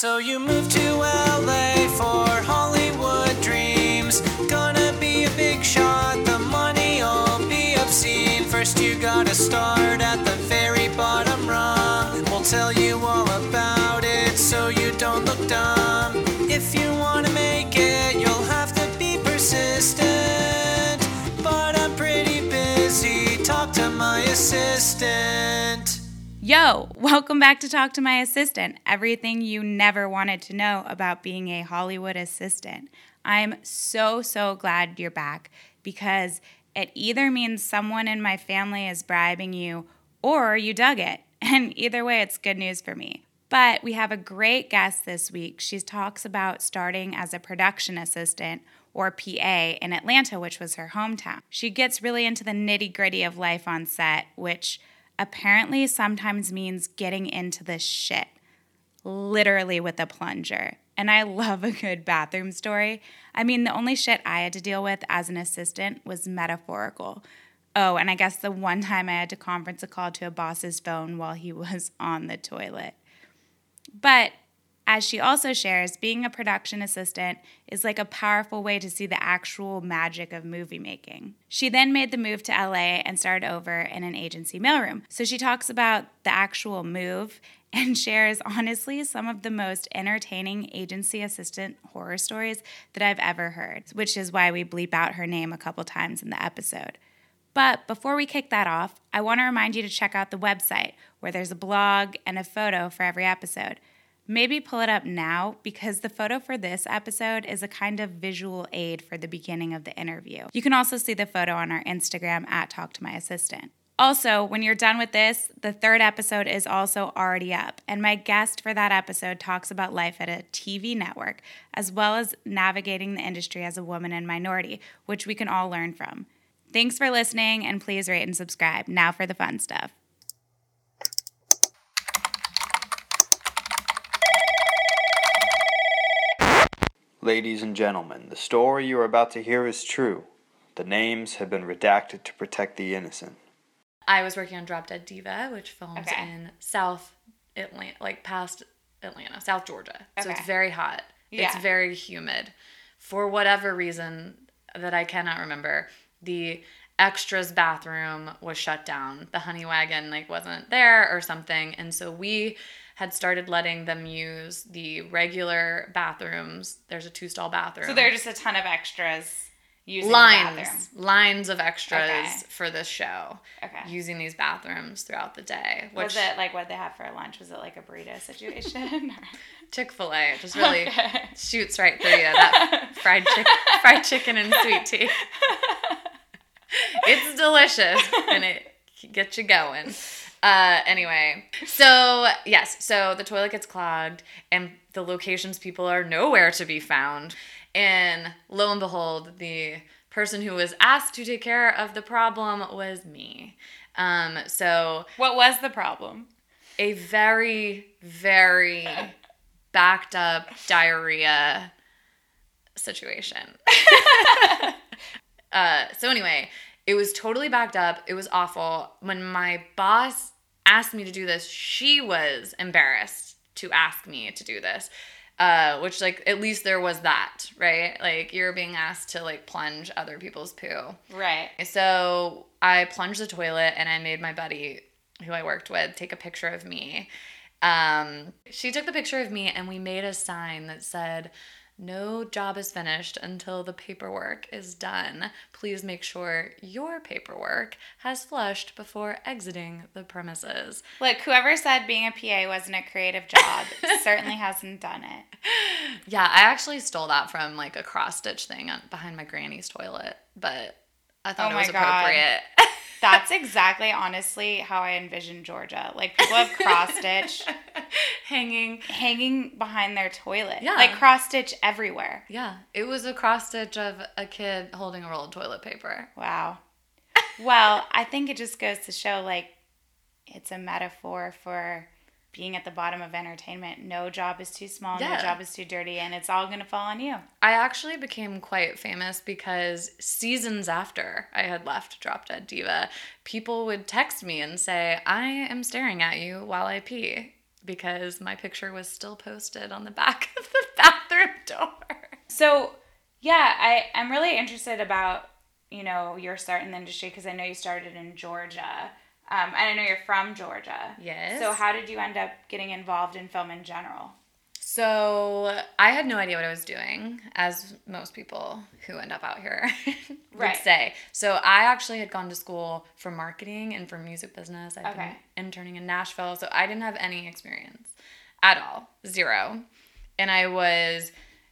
So you moved to LA for Hollywood dreams. Gonna be a big shot, the money will be obscene. First, you gotta start at the very bottom rung. We'll tell you all about it so you don't look dumb. If you wanna make it, you'll have to be persistent. But I'm pretty busy, talk to my assistant. Yo, welcome back to Talk to My Assistant. Everything you never wanted to know about being a Hollywood assistant. I'm so, so glad you're back because it either means someone in my family is bribing you or you dug it. And either way, it's good news for me. But we have a great guest this week. She talks about starting as a production assistant or PA in Atlanta, which was her hometown. She gets really into the nitty gritty of life on set, which apparently sometimes means getting into the shit, literally with a plunger. And I love a good bathroom story. I mean, the only shit I had to deal with as an assistant was metaphorical. Oh, and I guess the one time I had to conference a call to a boss's phone while he was on the toilet. But as she also shares, being a production assistant is like a powerful way to see the actual magic of movie making. She then made the move to LA and started over in an agency mailroom. So she talks about the actual move and shares honestly some of the most entertaining agency assistant horror stories that I've ever heard, which is why we bleep out her name a couple times in the episode. But before we kick that off, I want to remind you to check out the website where there's a blog and a photo for every episode. Maybe pull it up now because the photo for this episode is a kind of visual aid for the beginning of the interview. You can also see the photo on our Instagram at Talk to My Assistant. Also, when you're done with this, the third episode is also already up, and my guest for that episode talks about life at a TV network, as well as navigating the industry as a woman and minority, which we can all learn from. Thanks for listening, and please rate and subscribe. Now for the fun stuff. Ladies and gentlemen, the story you are about to hear is true. The names have been redacted to protect the innocent. I was working on Drop Dead Diva, which films Okay. in South Atlanta, like past Atlanta, South Georgia. So it's very hot. Yeah. It's very humid. For whatever reason that I cannot remember, the extras bathroom was shut down. The honey wagon like wasn't there or something. And so we had started letting them use the regular bathrooms. There's a two stall bathroom So there are just a ton of extras using the bathroom. lines lines of extras Okay. for this show Okay. using these bathrooms throughout the day which Was it like what they had for lunch? Was it like a burrito situation? chick-fil-a just really Okay. shoots right through you that fried, chick- fried chicken and sweet tea it's delicious and it gets you going. Uh anyway so yes so the toilet gets clogged and the locations people are nowhere to be found. And lo and behold the person who was asked to take care of the problem was me. Um so what was the problem? a very very backed up diarrhea situation uh, so anyway, it was totally backed up. It was awful. When my boss asked me to do this, she was embarrassed to ask me to do this. Uh, which like at least there was that, right? Like you're being asked to like plunge other people's poo. Right. So I plunged the toilet and I made my buddy who I worked with take a picture of me. Um, she took the picture of me and we made a sign that said, No job is finished until the paperwork is done. Please make sure your paperwork has flushed before exiting the premises. Look, whoever said being a PA wasn't a creative job certainly hasn't done it. Yeah, I actually stole that from like a cross stitch thing on, behind my granny's toilet, but I thought Oh it was my God. appropriate. That's exactly, honestly, how I envision Georgia. Like people have cross stitch Hanging hanging behind their toilet. Yeah. Like cross stitch everywhere. Yeah, it was a cross stitch of a kid holding a roll of toilet paper. Wow. Well, I think it just goes to show like it's a metaphor for being at the bottom of entertainment. No job is too small, no job is too dirty, and it's all going to fall on you. I actually became quite famous because seasons after I had left Drop Dead Diva, people would text me and say, I am staring at you while I pee. because my picture was still posted on the back of the bathroom door. So, yeah, I I'm really interested about you know your start in the industry because I know you started in Georgia, um, and I know you're from Georgia. Yes. So how did you end up getting involved in film in general? So I had no idea what I was doing, as most people who end up out here would Right. say. So I actually had gone to school for marketing and for music business. I'd Okay. been interning in Nashville, so I didn't have any experience at all, zero. And I was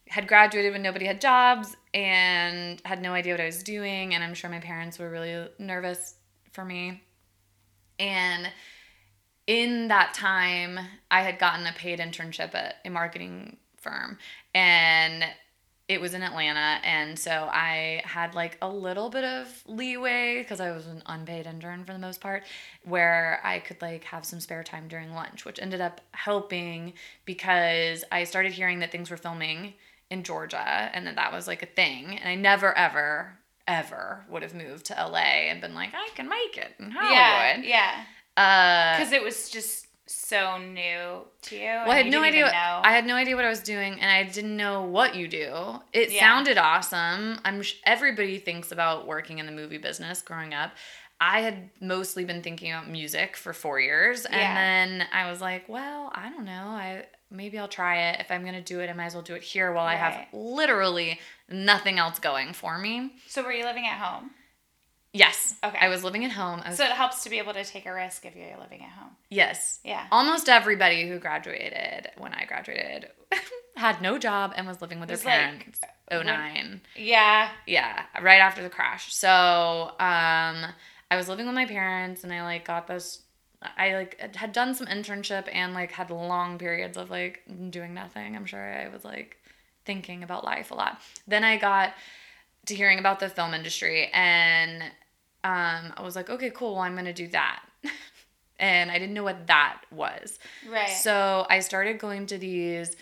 had graduated when nobody had jobs and had no idea what I was doing, and I'm sure my parents were really nervous for me. And in that time, I had gotten a paid internship at a marketing firm and it was in Atlanta. And so I had like a little bit of leeway because I was an unpaid intern for the most part, where I could like have some spare time during lunch, which ended up helping because I started hearing that things were filming in Georgia and that that was like a thing. And I never, ever, ever would have moved to LA and been like, I can make it in Hollywood. yeah, Uh, because it was just so new to you. well, I had no idea. What, I had no idea what I was doing, and I didn't know what you do. It Yeah. sounded awesome. I'm. sh- Everybody thinks about working in the movie business growing up. I had mostly been thinking about music for four years, and Yeah. then I was like, well, I don't know. I maybe I'll try it. If I'm gonna do it, I might as well do it here while I have literally nothing else going for me. so were you living at home? Yes. Okay. I was living at home. Was So it helps to be able to take a risk if you're living at home. Yes. Yeah. Almost everybody who graduated when I graduated had no job and was living with their like, parents. Oh nine. Yeah. Yeah, right after the crash. So, um I was living with my parents and I like got this I like had done some internship and like had long periods of like doing nothing. I'm sure I was like thinking about life a lot. Then I got to hearing about the film industry and um, I was like, okay, cool, well, I'm gonna do that. and I didn't know what that was. Right. So I started going to these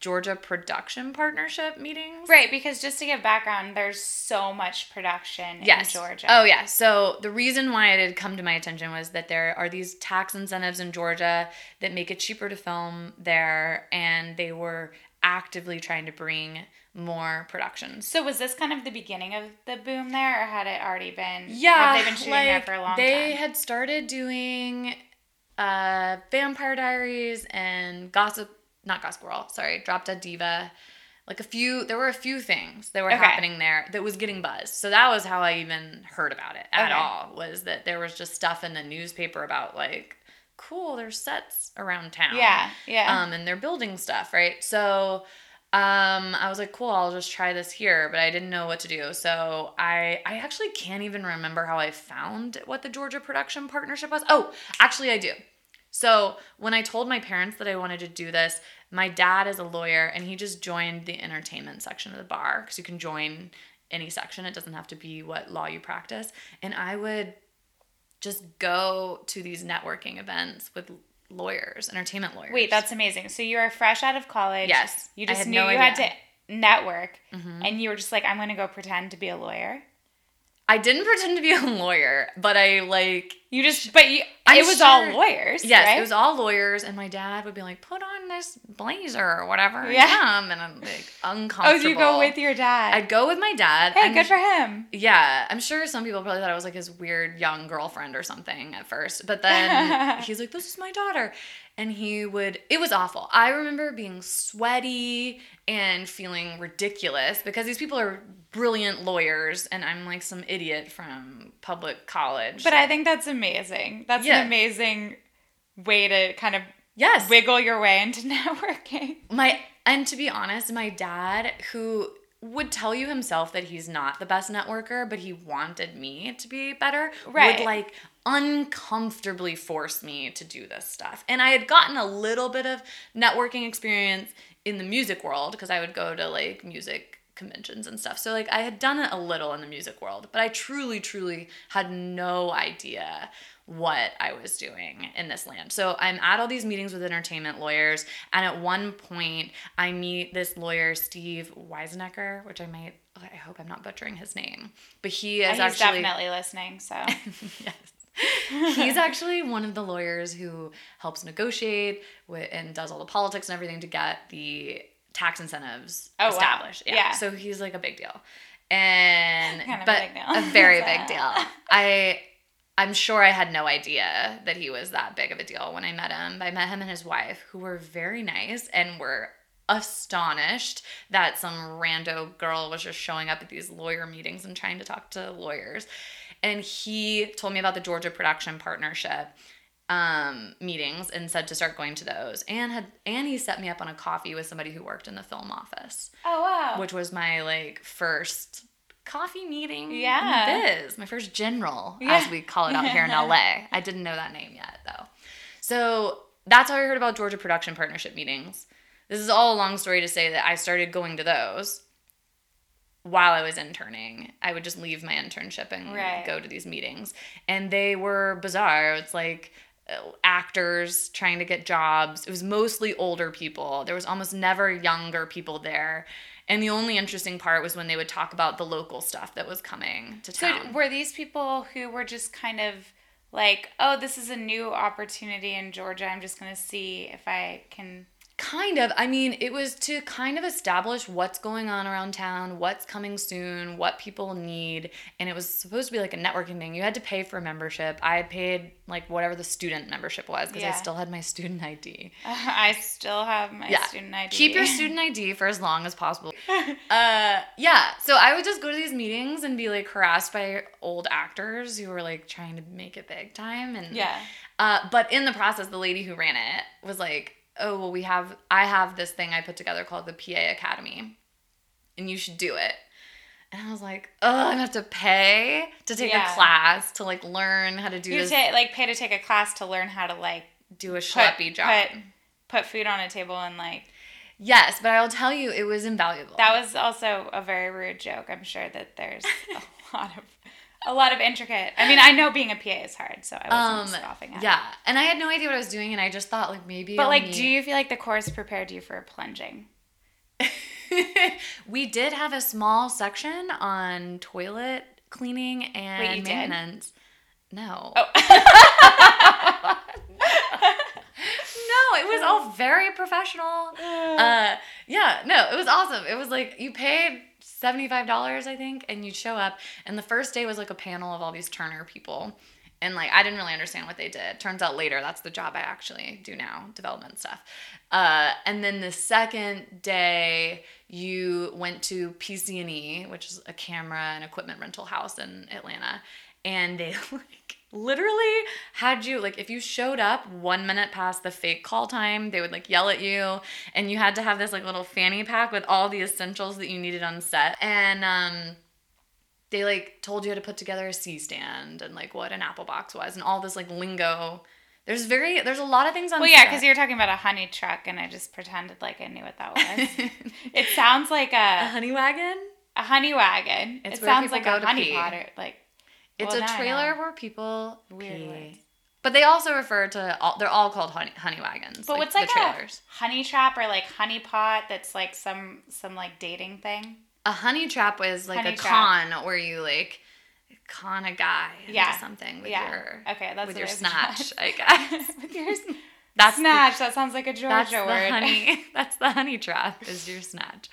Georgia production partnership meetings. Right, because just to give background, there's so much production Yes. in Georgia. Oh, yeah. So the reason why it had come to my attention was that there are these tax incentives in Georgia that make it cheaper to film there, and they were actively trying to bring more productions. So was this kind of the beginning of the boom there, or had it already been? Yeah, Have they been shooting there for a long they time? had started doing uh, Vampire Diaries and Gossip, not Gossip Girl, sorry, Drop Dead Diva. Like a few, there were a few things that were Okay. happening there that was getting buzz. So that was how I even heard about it at Okay. all. Was that there was just stuff in the newspaper about like, cool, there's sets around town. Yeah, yeah. Um, and they're building stuff, right? So um, I was like, cool, I'll just try this here, but I didn't know what to do. So I I actually can't even remember how I found what the Georgia production partnership was. Oh, actually I do. So when I told my parents that I wanted to do this, my dad is a lawyer and he just joined the entertainment section of the bar because you can join any section. It doesn't have to be what law you practice. And I would just go to these networking events with lawyers, entertainment lawyers. Wait, that's amazing. So you are fresh out of college. Yes. You just had knew no you had idea. Mm-hmm. to network, and you were just like, I'm going to go pretend to be a lawyer. I didn't pretend to be a lawyer, but I like You just, but you, I'm it was all lawyers. Yes, right? it was all lawyers, and my dad would be like, "Put on this blazer or whatever." Yeah. And I'm like Oh, uncomfortable. do you go with your dad? I'd go with my dad. hey, I'm- good for him. Yeah, I'm sure some people probably thought I was like his weird young girlfriend or something at first, but then he's like, "This is my daughter," and he would. It was awful. I remember being sweaty and feeling ridiculous because these people are brilliant lawyers, and I'm like some idiot from public college. But I think that's amazing. That's Yeah. an amazing way to kind of yes, wiggle your way into networking. My and to be honest, my dad who would tell you himself that he's not the best networker, but he wanted me to be better, Right. would like uncomfortably force me to do this stuff. And I had gotten a little bit of networking experience in the music world because I would go to like music conventions and stuff. So like I had done it a little in the music world, but I truly truly had no idea what I was doing in this land. So I'm at all these meetings with entertainment lawyers, and at one point I meet this lawyer, Steve Weisenecker, which I might, I hope I'm not butchering his name, but he is He's actually definitely listening. So yes. He's actually one of the lawyers who helps negotiate and does all the politics and everything to get the tax incentives Oh, wow. established. Yeah. So he's like a big deal. And Kind of a but big deal. a very big deal. I I'm sure I had no idea that he was that big of a deal when I met him. I met him and his wife, who were very nice and were astonished that some rando girl was just showing up at these lawyer meetings and trying to talk to lawyers. And he told me about the Georgia Production Partnership um, meetings and said to start going to those. And had and he set me up on a coffee with somebody who worked in the film office Oh wow. which was my like first coffee meeting Yeah. biz my first general Yeah. as we call it out here in la i didn't know that name yet though so that's how i heard about georgia production partnership meetings this is all a long story to say that i started going to those while i was interning i would just leave my internship and Right. go to these meetings and they were bizarre it's like actors trying to get jobs. It was mostly older people. There was almost never younger people there. And the only interesting part was when they would talk about the local stuff that was coming to town. So were these people who were just kind of like, oh, this is a new opportunity in Georgia. I'm just gonna see if I can. Kind of. I mean, it was to kind of establish what's going on around town, what's coming soon, what people need. And it was supposed to be like a networking thing. You had to pay for a membership. I paid like whatever the student membership was because I still had my student ID. I still have my yeah. student ID. Keep your student ID for as long as possible. uh, yeah. So I would just go to these meetings and be like harassed by old actors who were like trying to make it big time. And Yeah. Uh, but in the process, the lady who ran it was like, "Oh, well, we have I have this thing I put together called the PA Academy, and you should do it." And I was like, "Oh, I'm gonna have to pay to take Yeah. a class to like learn how to do You this, ta- like pay to take a class to learn how to like do a put, job." put put food on a table and like yes, but I'll tell you, it was invaluable. that was also a very rude joke. I'm sure that there's a lot of a lot of intricate. I mean, I know being a PA is hard, so I wasn't um, scoffing at yeah, it. and I had no idea what I was doing, and I just thought like maybe. But I'll like, need- do you feel like the course prepared you for plunging? we did have a small section on toilet cleaning and Wait, you did? maintenance. No. Oh. no, it was all very professional. Uh, yeah, no, it was awesome. It was like you paid $75, I think, and you'd show up. And the first day was like a panel of all these Turner people. And like, I didn't really understand what they did. Turns out later, that's the job I actually do now development stuff. Uh, and then the second day, you went to PC&E, which is a camera and equipment rental house in Atlanta. And they like literally had you like if you showed up one minute past the fake call time they would like yell at you and you had to have this like little fanny pack with all the essentials that you needed on set and um they like told you how to put together a c stand and like what an apple box was and all this like lingo there's very there's a lot of things on Well, yeah, because you're talking about a honey truck, and I just pretended like I knew what that was. it sounds like a a honey wagon a honey wagon. It's it sounds like a honey pot or like. It's Well, a trailer where people Weird pee. words. but they also refer to all they're all called honey, honey wagons But like what's like the a honey trap or like honey pot? That's like some some like dating thing. a honey trap was like Honey a trap. con where you like con a guy Yeah. into something with Yeah. your Okay, that's with your snatch, I guess. With your That's the- snatch. that sounds like a Georgia that's the word. honey. That's the honey trap. Is your snatch.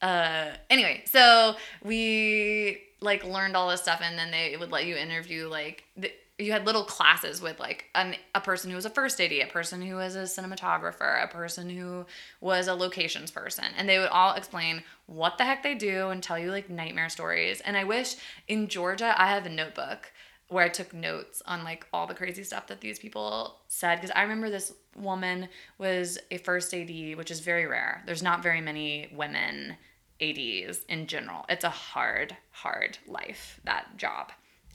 Uh, anyway, so we like learned all this stuff, and then they would let you interview like. The, you had little classes with like an, a person who was a first AD, a person who was a cinematographer, a person who was a locations person, and they would all explain what the heck they do and tell you like nightmare stories. And I wish in Georgia I have a notebook where I took notes on like all the crazy stuff that these people said because I remember this woman was a first AD, which is very rare. There's not very many women ADs in general. It's a hard, hard life that job.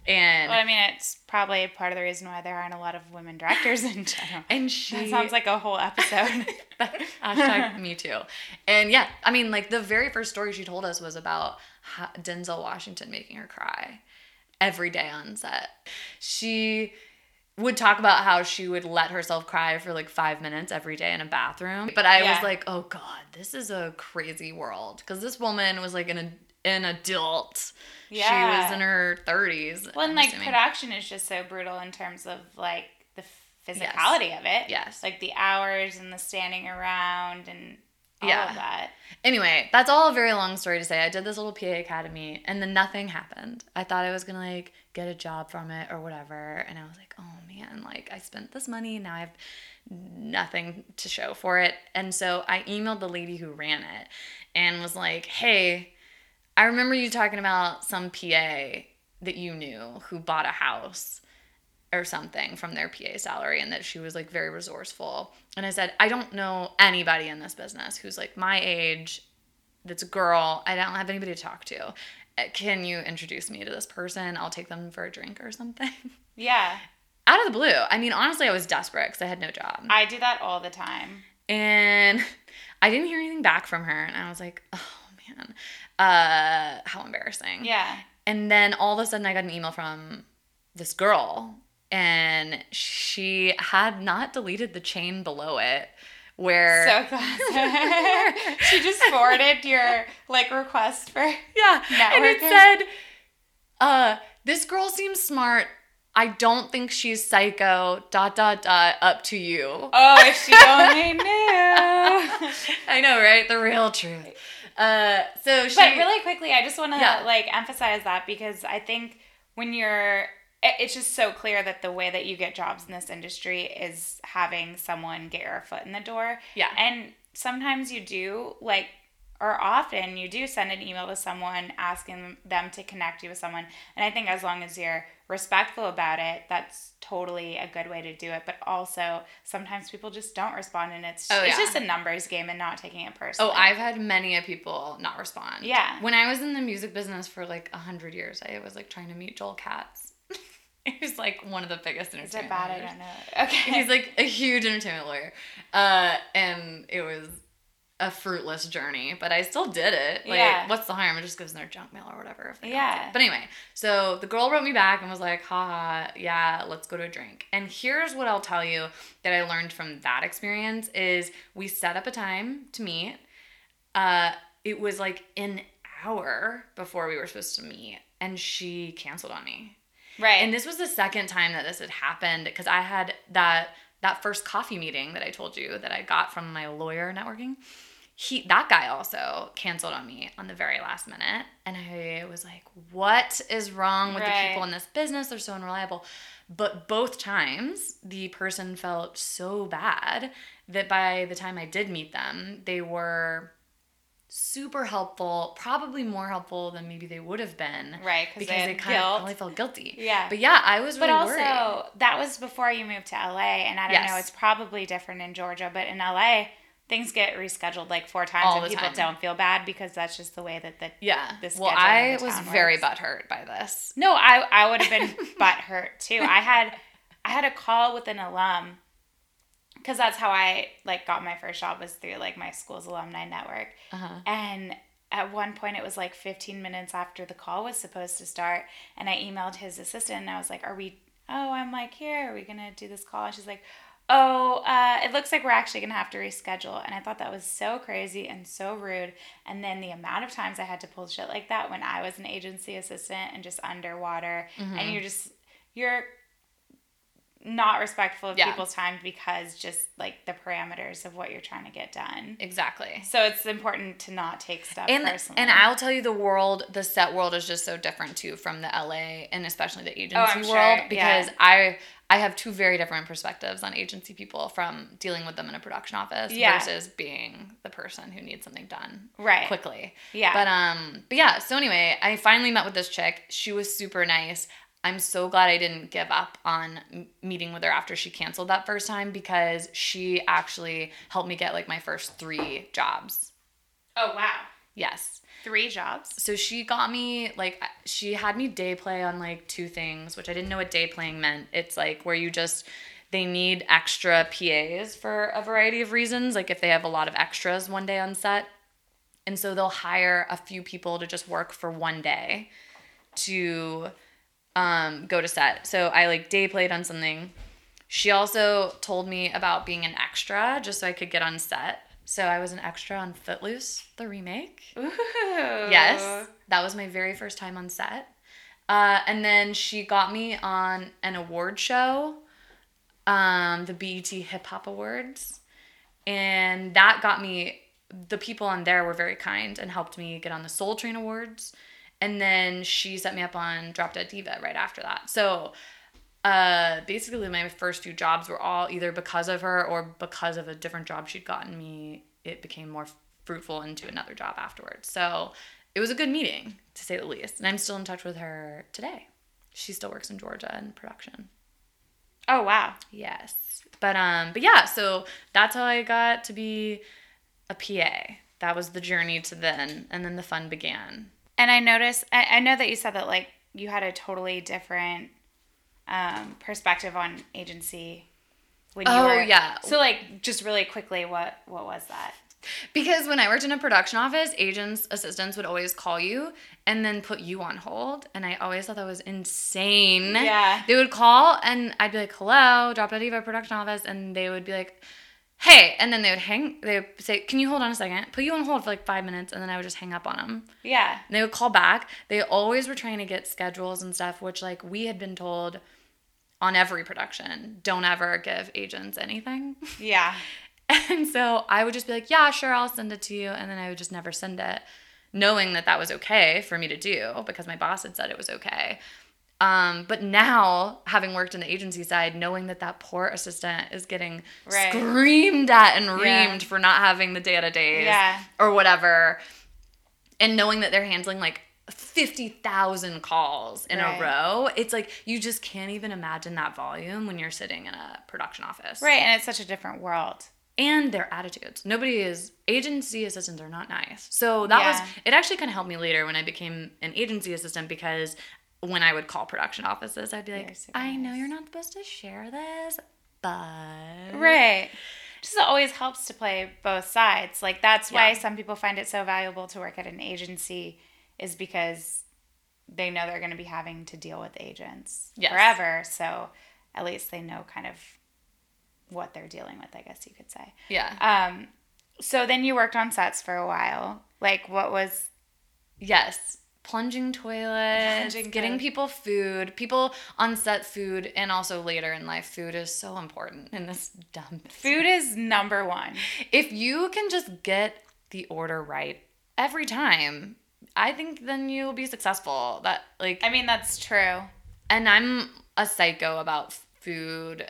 And Well, I mean, it's probably part of the reason why there aren't a lot of women directors in general. and she That sounds like a whole episode. hashtag me too. And yeah, I mean, like the very first story she told us was about Denzel Washington making her cry every day on set. She would talk about how she would let herself cry for like five minutes every day in a bathroom. But I Yeah. was like, oh God, this is a crazy world. Because this woman was like an, an adult. Yeah. She was in her 30s. Well, and I'm like assuming. production is just so brutal in terms of like the physicality of it. Yes. Like the hours and the standing around and all Yeah. of that. Anyway, that's all a very long story to say. I did this little PA academy and then nothing happened. I thought I was gonna like get a job from it or whatever. And I was like, oh man, like I spent this money, now I have nothing to show for it. And so I emailed the lady who ran it and was like, hey, I remember you talking about some PA that you knew who bought a house or something from their PA salary and that she was like very resourceful. And I said, I don't know anybody in this business who's like my age, that's a girl. I don't have anybody to talk to. Uh, Can you introduce me to this person? I'll take them for a drink or something. Yeah. Out of the blue. I mean, honestly, I was desperate because I had no job. I do that all the time. and I didn't hear anything back from her. And I was like, oh man, uh, how embarrassing. Yeah. And then all of a sudden, I got an email from this girl, and she had not deleted the chain below it. Where So classic. she just forwarded your like request for yeah, and it said, "Uh, this girl seems smart. I don't think she's psycho. Dot dot dot. Up to you." Oh, if she only knew. I know, right? The real truth. Uh, so she. But really quickly, I just want to Yeah. like emphasize that because I think when you're, it- it's just so clear that the way that you get jobs in this industry is having someone get your foot in the door. Yeah. And sometimes you do like, or often you do send an email to someone asking them to connect you with someone. And I think as long as you're respectful about it, that's totally a good way to do it. But also sometimes people just don't respond, and it's Oh, it's yeah. just a numbers game and not taking it personally. Oh, I've had many a people not respond. Yeah. When I was in the music business for like a hundred years, I was like trying to meet Joel Katz. he was like one of the biggest Is entertainment. it bad? I lawyers. don't know. Okay. He's like a huge entertainment lawyer, uh, and it was a fruitless journey, but I still did it. Like, Yeah. what's the harm? It just goes in their junk mail or whatever. If they Yeah. But anyway, so the girl wrote me back and was like, haha, yeah, let's go to a drink. And here's what I'll tell you that I learned from that experience is we set up a time to meet. Uh, it was like an hour before we were supposed to meet, and she canceled on me. right. And this was the second time that this had happened because I had that that first coffee meeting that I told you that I got from my lawyer networking. He that guy also canceled on me on the very last minute, and I was like, "What is wrong with the people in this business? They're so unreliable." But both times, the person felt so bad that by the time I did meet them, they were super helpful, probably more helpful than maybe they would have been. Right, 'cause because had they kind guilt. of probably felt guilty. Yeah. But yeah, I was but really also, worried. that was before you moved to LA, and I don't know, it's probably different in Georgia, but in LA, things get rescheduled like four times, All and people time. don't feel bad because that's just the way that the Yeah. the well, I was very butthurt by this. No, I I would have been butthurt too. I had I had a call with an alum because that's how I like got my first job was through like my school's alumni network. Uh-huh. And at one point it was like 15 minutes after the call was supposed to start and I emailed his assistant and I was like, "Are we Oh, I'm like, "Here, are we to do this call?" And she's like, "Oh, uh, it looks like we're actually going to have to reschedule." And I thought that was so crazy and so rude. And then the amount of times I had to pull shit like that when I was an agency assistant and just underwater Mm-hmm. and you're just you're not respectful of Yeah. people's time because just like the parameters of what you're trying to get done. Exactly. So it's important to not take stuff And personally. and I'll tell you the world, the set world is just so different too from the LA and especially the agency sure, world yeah. because I I have two very different perspectives on agency people from dealing with them in a production office Yeah. versus being the person who needs something done Right. quickly. Yeah. But um but yeah, so anyway, I finally met with this chick. She was super nice. I'm so glad I didn't give up on meeting with her after she canceled that first time because she actually helped me get like my first 3 jobs. oh wow, Yes. three jobs. So she got me like she had me day play on like two things, which I didn't know what day playing meant. It's like where you just they need extra PAs for a variety of reasons, like if they have a lot of extras one day on set. And so they'll hire a few people to just work for one day to um, go to set. So I like day played on something She also told me about being an extra just so I could get on set. So I was an extra on Footloose, the remake. Ooh. Yes, that was my very first time on set. Uh, and then she got me on an award show, um, the BET Hip Hop Awards, and that got me. The people on there were very kind and helped me get on the Soul Train Awards, and then she set me up on Drop Dead Diva right after that. So. Uh, basically, my first few jobs were all either because of her or because of a different job she'd gotten me. It became more fruitful into another job afterwards. So it was a good meeting to say the least. And I'm still in touch with her today. She still works in Georgia in production. Oh wow. Yes. But um but yeah, so that's how I got to be a PA. That was the journey to then and then the fun began. And I noticed. I, I know that you said that like you had a totally different um, perspective on agency when you Oh, were. yeah. So like, just really quickly, what what was that? Because when I worked in a production office, agents, assistants would always call you and then put you on hold. And I always thought that was insane. Yeah. They would call and I'd be like, hello, Drop Dead Diva production office. And they would be like, hey. And then they would hang, they would say, can you hold on a second? Put you on hold for like five minutes. And then I would just hang up on them. Yeah. And they would call back. They always were trying to get schedules and stuff, which like we had been told on every production, don't ever give agents anything. Yeah. And so I would just be like, yeah, sure, I'll send it to you. And then I would just never send it, knowing that that was okay for me to do because my boss had said it was okay. Um, but now, having worked in the agency side, knowing that that poor assistant is getting Right. screamed at and Yeah. reamed for not having the data days Yeah. or whatever, and knowing that they're handling like 50,000 calls in Right. a row, it's like you just can't even imagine that volume when you're sitting in a production office Right. And it's such a different world. and their attitudes. Nobody is agency assistants are not nice. So that Yeah. was it actually kind of helped me later when I became an agency assistant because when I would call production offices, I'd be like, I know you're not supposed to share this, but Right. Just always helps to play both sides. Like that's why some people find it so valuable to work at an agency is because they know they're going to be having to deal with agents Yes. forever. So at least they know kind of what they're dealing with, I guess you could say. yeah. Um, so then you worked on sets for a while. Like what was Yes. Plunging toilets, Plunging getting toilet. people food, people on set food, and also later in life, food is so important in this dumb business. food is number one. if you can just get the order right every time, I think then you'll be successful. That like I mean, that's true. and I'm a psycho about food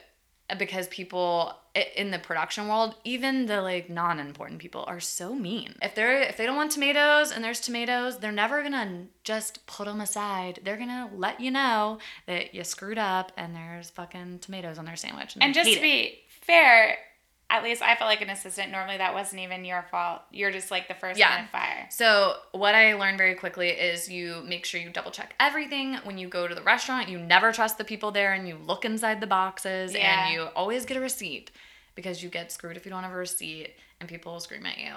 because people in the production world, even the like non-important people are so mean. If they're if they don't want tomatoes and there's tomatoes, they're never to just put them aside. They're to let you know that you screwed up and there's fucking tomatoes on their sandwich And they just to it. be fair, at least I felt like an assistant. Normally, that wasn't even your fault. You're just like the first Yeah. line of fire. So, what I learned very quickly is you make sure you double check everything when you go to the restaurant. You never trust the people there and you look inside the boxes Yeah. and you always get a receipt because you get screwed if you don't have a receipt and people will scream at you.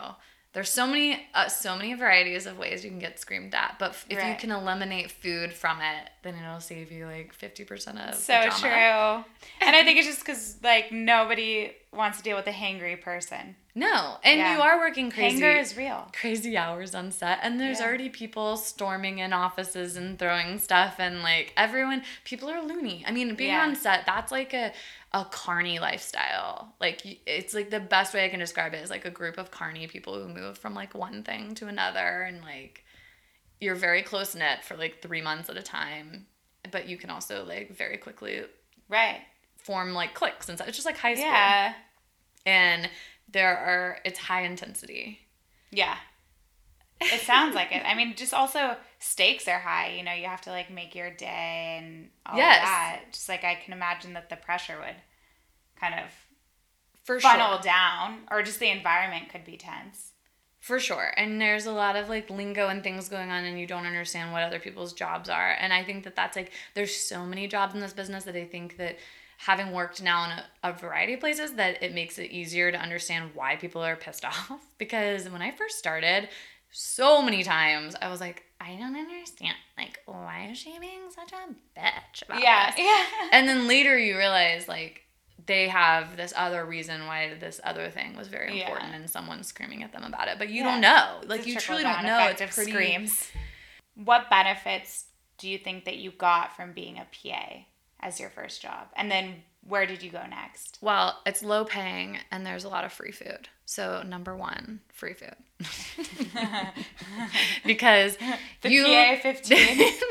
There's so many uh, so many varieties of ways you can get screamed at, but f- if you can eliminate food from it, then it'll save you like 50% of the So true. And I think it's just because like nobody wants to deal with a hangry person. No, and Yeah. you are working crazy. Anger is real. crazy hours on set and there's Yeah. already people storming in offices and throwing stuff and like everyone people are loony i mean being Yeah. on set that's like a a carny lifestyle like it's like the best way i can describe it is like a group of carny people who move from like one thing to another and like you're very close knit for like three months at a time but you can also like very quickly Right. form like cliques and stuff it's just like high school Yeah. and there are it's high intensity Yeah. It sounds like it. I mean, just also stakes are high. You know, you have to like make your day and all Yes. that. Just like I can imagine that the pressure would kind of for funnel sure down, or just the environment could be tense. For sure. And there's a lot of like lingo and things going on, and you don't understand what other people's jobs are. And I think that that's like, there's so many jobs in this business that I think that having worked now in a, a variety of places, that it makes it easier to understand why people are pissed off. Because when I first started, so many times I was like, I don't understand. Like, why is she being such a bitch about Yeah. this? Yeah. and then later you realize like they have this other reason why this other thing was very Yeah. important and someone's screaming at them about it. But you Yeah. don't know. Like you truly don't know. It's pretty screams. What benefits do you think that you got from being a PA as your first job? And then where did you go next? Well, it's low paying and there's a lot of free food. So number one, free food. because The you PA 15.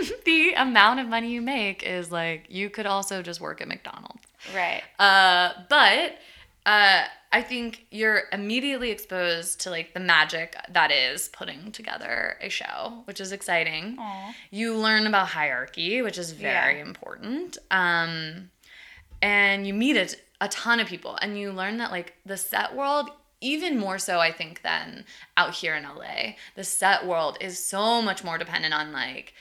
the amount of money you make is like you could also just work at McDonald's. right. Uh, but uh, I think you're immediately exposed to like the magic that is putting together a show, which is exciting. Aw. You learn about hierarchy, which is very Yeah. important. Um, and you meet a, a ton of people, and you learn that like the set world. Even more so, I think, than out here in LA. The set world is so much more dependent on like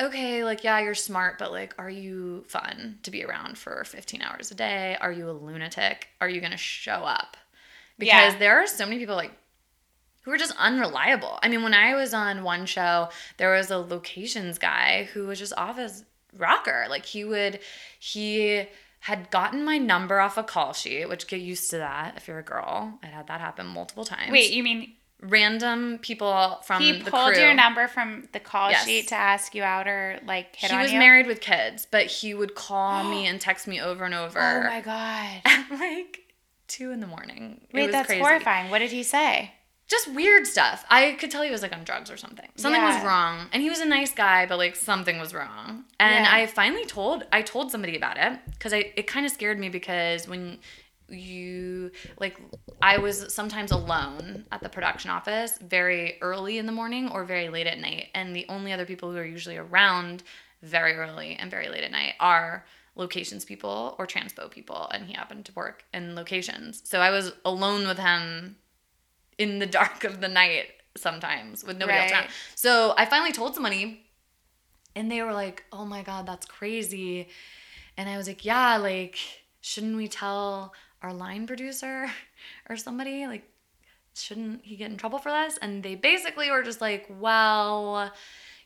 okay, like, yeah, you're smart, but like, are you fun to be around for 15 hours a day? Are you a lunatic? Are you going to show up? Because Yeah. there are so many people like who are just unreliable. I mean, when I was on one show, there was a locations guy who was just off his rocker. Like, he would, he had gotten my number off a call sheet, which get used to that if you're a girl. I had that happen multiple times. Wait, you mean random people from he the pulled crew. your number from the call Yes. sheet to ask you out or like hit he was you? married with kids, but he would call me and text me over and over. Oh my god. At like two in the morning. It Wait, that's crazy. horrifying. What did he say? Just weird stuff. I could tell he was like on drugs or something. Something was wrong, and he was a nice guy, but like something was wrong. And Yeah. I finally told I told somebody about it because I it kind of scared me because when you like I was sometimes alone at the production office very early in the morning or very late at night. And the only other people who are usually around very early and very late at night are locations people or transpo people. And he happened to work in locations. So I was alone with him in the dark of the night sometimes with nobody else around. So I finally told somebody and they were like oh my god that's crazy. And I was like, yeah, like, shouldn't we tell our line producer or somebody? Like, shouldn't he get in trouble for this? And they basically were just like, well,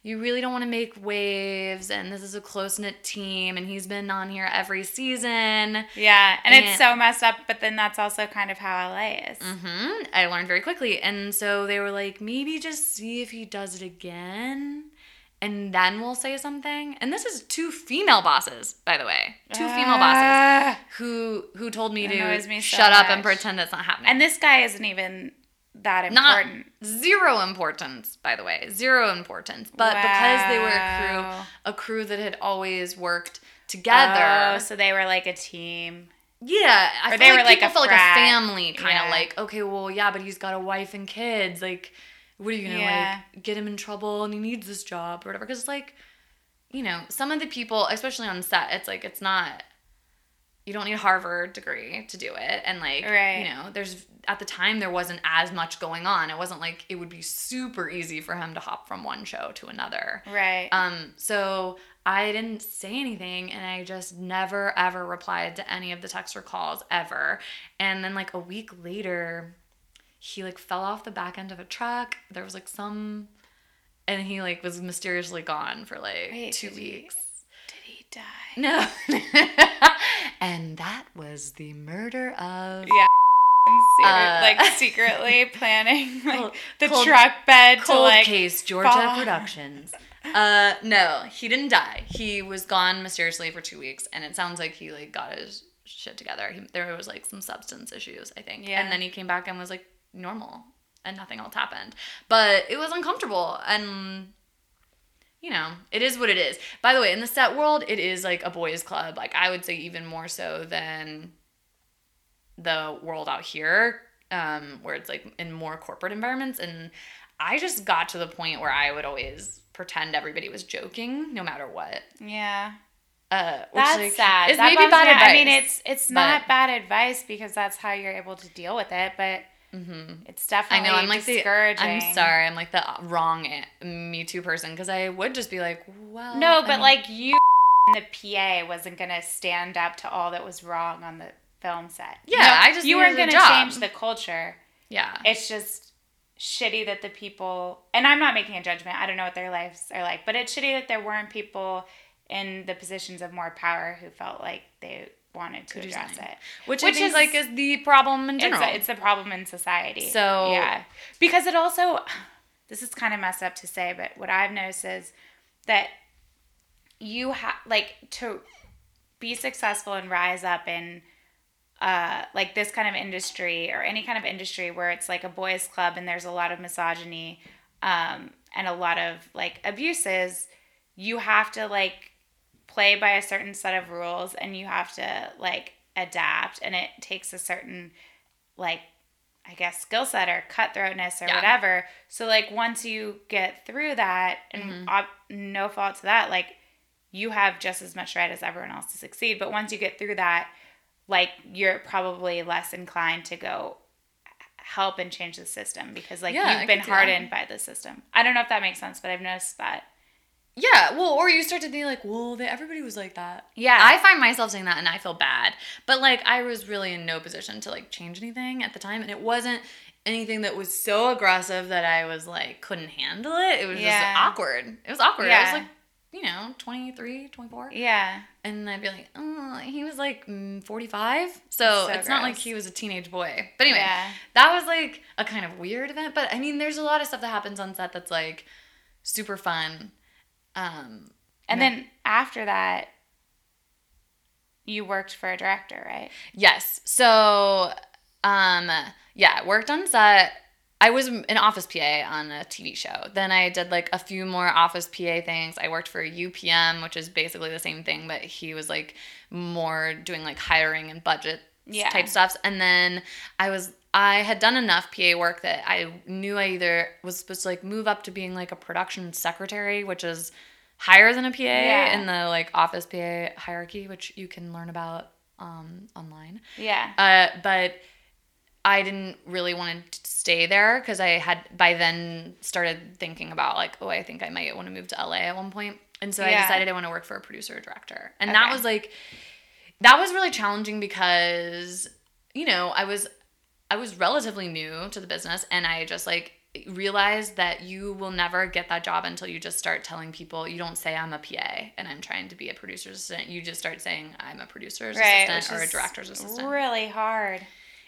you really don't want to make waves, and this is a close knit team, and he's been on here every season. Yeah, and, And- it's so messed up, but then that's also kind of how LA is. hmm I learned very quickly. And so they were like, maybe just see if he does it again. And then we'll say something. And this is two female bosses, by the way. Two female bosses Ah. who who told me to me so shut up and pretend it's not happening. And this guy isn't even that not important. zero importance, by the way, zero importance. But because they were a crew, a crew that had always worked together. Oh, so they were like a team. yeah, I Or feel they like were like a felt like a family, kind of Yeah. like okay, well, yeah, but he's got a wife and kids. Like, what are you gonna Yeah. like get him in trouble and he needs this job or whatever? Because it's like, you know, some of the people, especially on set, it's like it's not. You don't need a Harvard degree to do it, and like Right. you know, there's at the time there wasn't as much going on. It wasn't like it would be super easy for him to hop from one show to another. Right. Um, so I didn't say anything and I just never ever replied to any of the text or calls ever. And then like a week later, he like fell off the back end of a truck. There was like some and he like was mysteriously gone for like Wait, two did he- weeks. Did he die? No. and that was the murder of Yeah. Uh, like secretly planning like Cold- the cold- truck bed to Cold like Case Georgia fall. Productions. Uh, no, he didn't die. He was gone mysteriously for two weeks, and it sounds like he like got his shit together. He, there was like some substance issues, I think. Yeah. And then he came back and was like normal, and nothing else happened. But it was uncomfortable, and you know, it is what it is. By the way, in the set world, it is like a boys' club. Like I would say, even more so than the world out here, um, where it's like in more corporate environments. And I just got to the point where I would always pretend everybody was joking, no matter what. yeah. Uh, which, That's like, sad. Is That maybe bad advice. I mean, it's it's not bad advice because that's how you're able to deal with it, but Mm-hmm. it's definitely. I know I'm like the discouraging. I'm sorry, I'm like the wrong eh, Me Too person because I would just be like, well, No, but like you, the PA wasn't gonna stand up to all that was wrong on the film set. Yeah, know, I just you weren't gonna job. change the culture. yeah, It's just shitty that the people, and I'm not making a judgment. I don't know what their lives are like, but it's shitty that there weren't people in the positions of more power who felt like they wanted to address it. which, Which is- like is the problem in It's general. a, it's a problem in society. So- yeah, because it also, this is kind of messed up to say, but what I've noticed is that you have like to be successful and rise up in uh, like this kind of industry or any kind of industry where it's like a boys club and there's a lot of misogyny um, and a lot of like abuses you have to like play by a certain set of rules and you have to like adapt and it takes a certain like I guess skill set or cutthroatness or Yeah. whatever. So like once you get through that and mm-hmm. ob- no fault to that, like you have just as much right as everyone else to succeed. But once you get through that, like you're probably less inclined to go help and change the system because like Yeah, you've been could see that. hardened by the system. I don't know if that makes sense, but I've noticed that. Yeah, well, or you start to think like, well, they, everybody was like that. Yeah. I find myself saying that, and I feel bad. But like, I was really in no position to like change anything at the time, and it wasn't anything that was so aggressive that I was like couldn't handle it. It was Yeah. just awkward. It was awkward. I was like, you know, 23, 24. Yeah. And I'd be like, oh, he was like mm, 45. So, so it's not like he was a teenage boy. But anyway, Yeah. that was like a kind of weird event. But I mean, there's a lot of stuff that happens on set that's like super fun. Um, And then after that, you worked for a director, right? Yes. So, um, yeah, worked on set. I was an office PA on a TV show. Then I did like a few more office PA things. I worked for UPM, which is basically the same thing, but he was like more doing like hiring and budget Yeah. type stuffs. And then I was I had done enough PA work that I knew I either was supposed to like move up to being like a production secretary, which is higher than a PA Yeah. in the like office PA hierarchy, which you can learn about um, online. Yeah. Uh, but I didn't really want to stay there because I had by then started thinking about like, oh, I think I might want to move to LA at one point. And so I decided I want to work for a producer or director. And that was like that was really challenging because you know, I was I was relatively new to the business and I just like realized that you will never get that job until you just start telling people you don't say I'm a PA and I'm trying to be a producer's assistant. You just start saying I'm a producer's right. assistant or a director's assistant Really hard.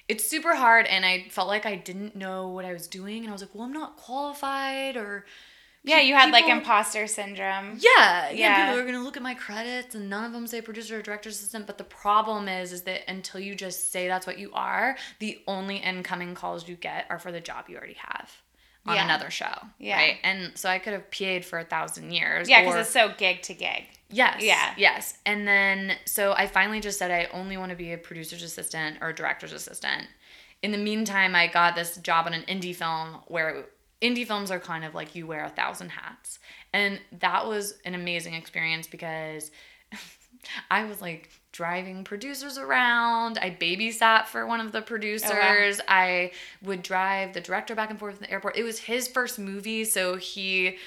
it's super hard and i felt like i didn't know what i was doing and i was like well i'm not qualified or Yeah, you had like imposter syndrome. yeah, yeah Yeah. people are gonna look at my credits and none of them say producer or director assistant but the problem is is that until you just say that's what you are the only incoming calls you get are for the job you already have on Yeah. another show Yeah. right and so i could have PA'd for a thousand years Yeah, because it's so gig to gig. Yes. Yeah. Yes. And then so I finally just said I only want to be a producer's assistant or a director's assistant. In the meantime, I got this job on an indie film where indie films are kind of like you wear a thousand hats. And that was an amazing experience because I was like driving producers around. I babysat for one of the oh, producers. I would drive the director back and forth in the airport. It was his first movie, so he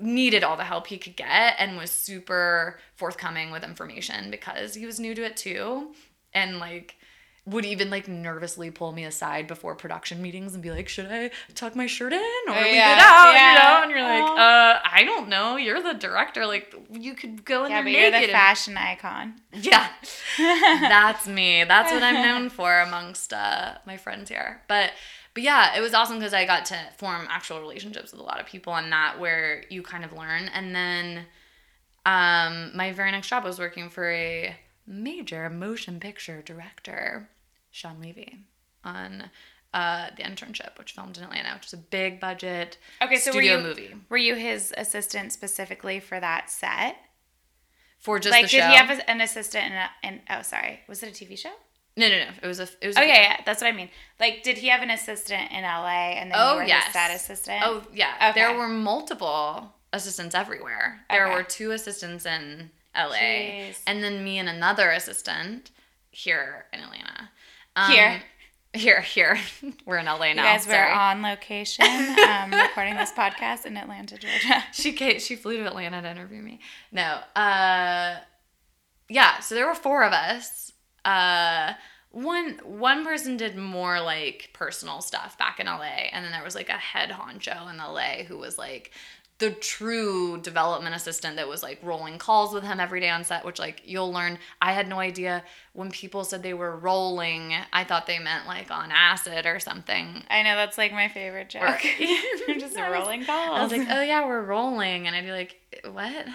needed all the help he could get and was super forthcoming with information because he was new to it too and like would even like nervously pull me aside before production meetings and be like should i tuck my shirt in or leave yeah, it out yeah. you know and you're like uh i don't know you're the director like you could go in Yeah, there but you're the fashion icon. yeah, that's me. That's what I'm known for amongst uh, my friends here. But but yeah, it was awesome because I got to form actual relationships with a lot of people on that where you kind of learn. And then um, my very next job was working for a major motion picture director, Shawn Levy, on uh, the internship, which filmed in Atlanta, which is a big budget Okay, so studio were you movie were you his assistant specifically for that set? for just like, did show. he have a, an assistant in, a, in? Oh, sorry, was it a TV show? no, no, no. It was a. It was a Okay, yeah, that's what I mean. Like, did he have an assistant in LA, and then you Oh were yes. his set assistant? Oh yeah. Okay. There were multiple assistants everywhere. There Okay. were two assistants in LA, Jeez. and then me and another assistant here in Atlanta. Um, Here. Here, here. We're in LA you now. guys were sorry. on location um, recording this podcast in Atlanta, Georgia. she came, she flew to Atlanta to interview me. No. Uh yeah, so there were four of us. Uh one one person did more like personal stuff back in LA and then there was like a head honcho in LA who was like the true development assistant that was like rolling calls with him every day on set, which like you'll learn. I had no idea when people said they were rolling, I thought they meant like on acid or something. I know that's like my favorite joke. Just I was- rolling calls. I was like, oh yeah, we're rolling. And I'd be like, what?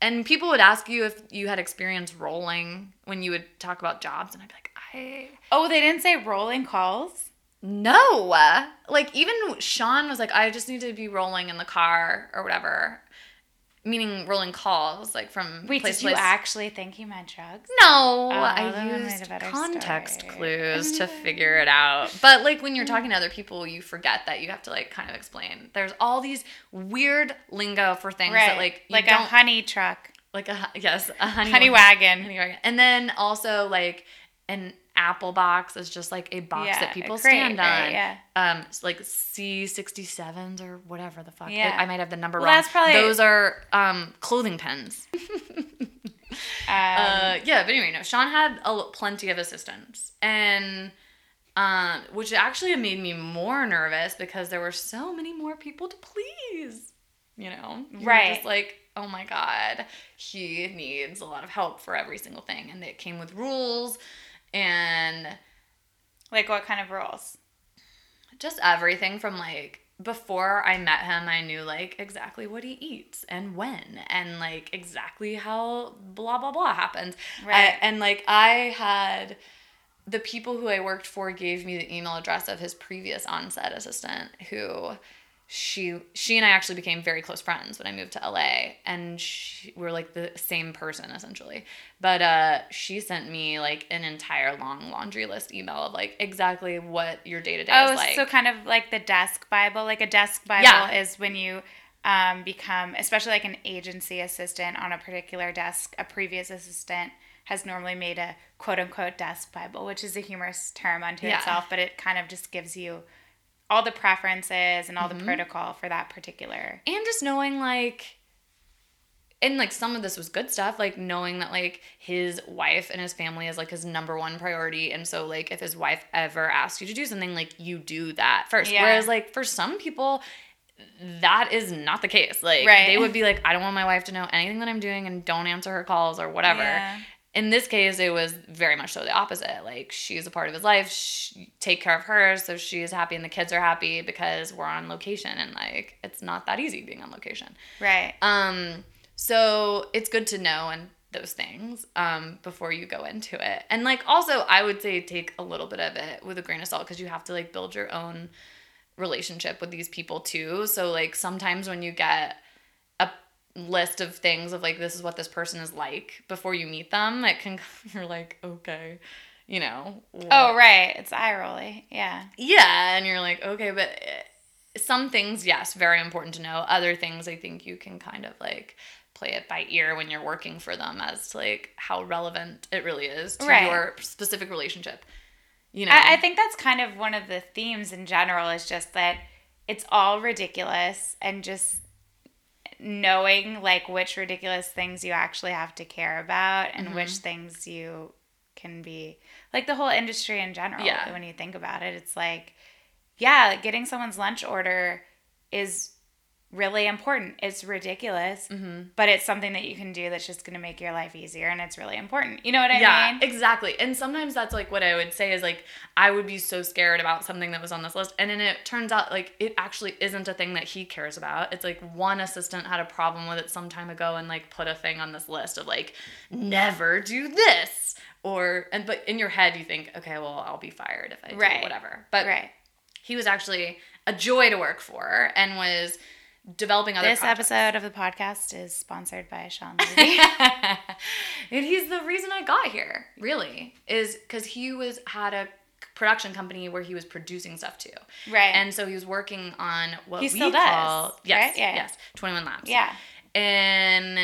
And people would ask you if you had experience rolling when you would talk about jobs. And I'd be like, I. oh, they didn't say rolling calls. No. Like, even Shawn was like, I just need to be rolling in the car or whatever. Meaning rolling calls, like from Wait, place did to you place. actually think he meant drugs? No, Oh, I then I made used context story. clues to figure it out. But like when you're talking to other people, you forget that you have to like kind of explain. There's all these weird lingo for things that like you like a honey truck, like a yes a honey, honey wagon. honey wagon. and then also like an apple box is just like a box Yeah, that people crate, stand right, on. yeah. Um, like C sixty sevens or whatever the fuck. Yeah. I might have the number Well, wrong. that's probably- Those are um clothing pins. Um, Uh, yeah, but anyway, no. Shawn had a, plenty of assistants, and um, which actually made me more nervous because there were so many more people to please. You know, You Right. Just like, oh my god, he needs a lot of help for every single thing, and it came with rules and like what kind of rules? just everything from like before I met him, I knew like exactly what he eats and when and like exactly how blah blah blah happens. Right. I, and like I had the people who I worked for gave me the email address of his previous on-set assistant who she she and I actually became very close friends when I moved to LA and she, we were like the same person essentially. But uh she sent me like an entire long laundry list email of like exactly what your day-to-day Oh, is like. so kind of like the desk Bible. Like a desk Bible Yeah. is when you um, become, especially like an agency assistant on a particular desk. A previous assistant has normally made a quote unquote desk Bible, which is a humorous term unto Yeah. itself, but it kind of just gives you all the preferences and all Mm-hmm. the protocol for that particular. and just knowing like and like some of this was good stuff like knowing that like his wife and his family is like his number one priority and so like if his wife ever asks you to do something like you do that first Yeah. whereas like for some people that is not the case like Right. they would be like i don't want my wife to know anything that i'm doing and don't answer her calls or whatever Yeah. In this case it was very much so the opposite like she's a part of his life she, take care of her so she's happy and the kids are happy because we're on location and like it's not that easy being on location Right. um, so it's good to know and those things um, before you go into it. And like also, I would say take a little bit of it with a grain of salt because you have to like build your own relationship with these people too. So like sometimes when you get list of things of like this is what this person is like before you meet them, it can you're like okay, you know. Oh, right. It's eye rolly. Yeah. Yeah, and you're like, okay, but eh, some things, yes, very important to know. Other things, I think you can kind of like play it by ear when you're working for them as to like how relevant it really is to Right. your specific relationship. You know, I, I think that's kind of one of the themes in general is just that it's all ridiculous and just knowing like which ridiculous things you actually have to care about and Mm-hmm. which things you can be like the whole industry in general Yeah. when you think about it it's like yeah getting someone's lunch order is really important it's ridiculous Mm-hmm. but it's something that you can do that's just going to make your life easier and it's really important you know what i yeah, mean exactly. And sometimes that's like what I would say is like I would be so scared about something that was on this list, and then it turns out like it actually isn't a thing that he cares about. It's like one assistant had a problem with it some time ago and like put a thing on this list of like never do this or and but in your head you think okay well I'll be fired if I do Right. whatever. But right he was actually a joy to work for and was developing other This projects. episode of the podcast is sponsored by Shawn Levy. and he's the reason I got here, really, is because he was had a production company where he was producing stuff too. Right. And so he was working on what He we still does, call yes, right? Yeah. yes, Twenty One Laps. yeah. And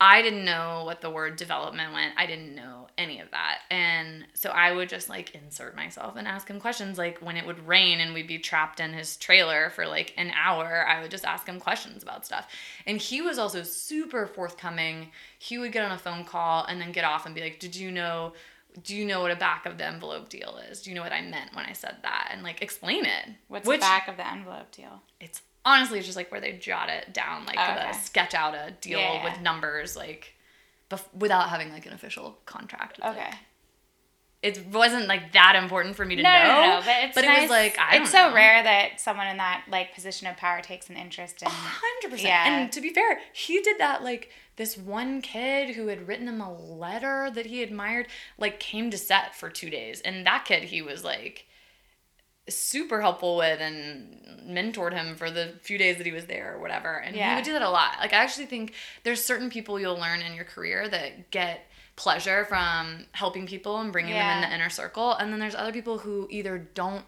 I didn't know what the word development meant. I didn't know any of that. And so I would just like insert myself and ask him questions. Like when it would rain and we'd be trapped in his trailer for like an hour, I would just ask him questions about stuff. And he was also super forthcoming. He would get on a phone call and then get off and be like, Did you know? Do you know what a back of the envelope deal is? Do you know what I meant when I said that? And like explain it. What's Which- the back of the envelope deal? it's honestly, it's just like where they jot it down, like oh, Okay. the sketch out a deal Yeah. with numbers, like bef- without having like an official contract. It's, like, Okay. it wasn't like that important for me to No, know. no, no, but it's but nice. it was like I it's so know. rare that someone in that like position of power takes an interest in. Hundred percent. Yeah. And to be fair, he did that like this one kid who had written him a letter that he admired, like came to set for two days, and that kid he was like super helpful with and mentored him for the few days that he was there or whatever. And he would do that a lot. Like I actually think there's certain people you'll learn in your career that get pleasure from helping people and bringing them in the inner circle, and then there's other people who either don't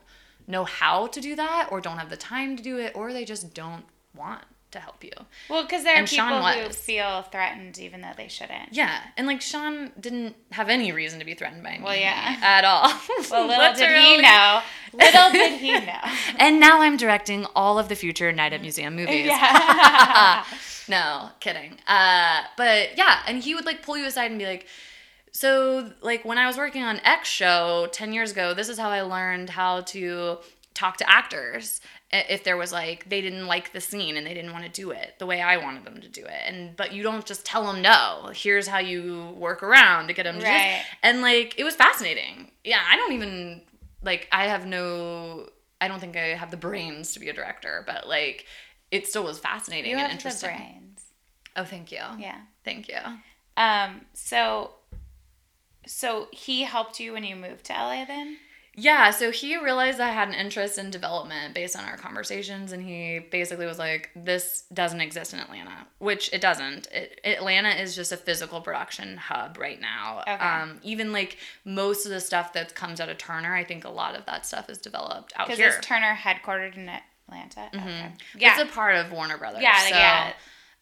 know how to do that or don't have the time to do it or they just don't want to help you. Well, because there are And people who feel threatened even though they shouldn't. Yeah, and like Shawn didn't have any reason to be threatened by me. Well, yeah. at all. Well, little did he know. Little did he know. And now I'm directing all of the future Night at Museum movies. yeah. no, kidding. Uh, but yeah, and he would like pull you aside and be like, so like when I was working on X show 10 years ago, this is how I learned how to talk to actors if there was like they didn't like the scene and they didn't want to do it the way I wanted them to do it. And but you don't just tell them no. Here's how you work around to get them to. Right. And like it was fascinating. Yeah, I don't even like I have no I don't think I have the brains to be a director, but like it still was fascinating You and have the interesting. brains. Oh, thank you. Yeah. Thank you. Um. So. So he helped you when you moved to LA then? Yeah, so he realized I had an interest in development based on our conversations, and he basically was like, "This doesn't exist in Atlanta," which it doesn't. It, Atlanta is just a physical production hub right now. Okay. Um, even like most of the stuff that comes out of Turner, I think a lot of that stuff is developed out here. Because Turner headquartered in Atlanta? Okay. Yeah, Yeah. it's a part of Warner Brothers. yeah. so yeah.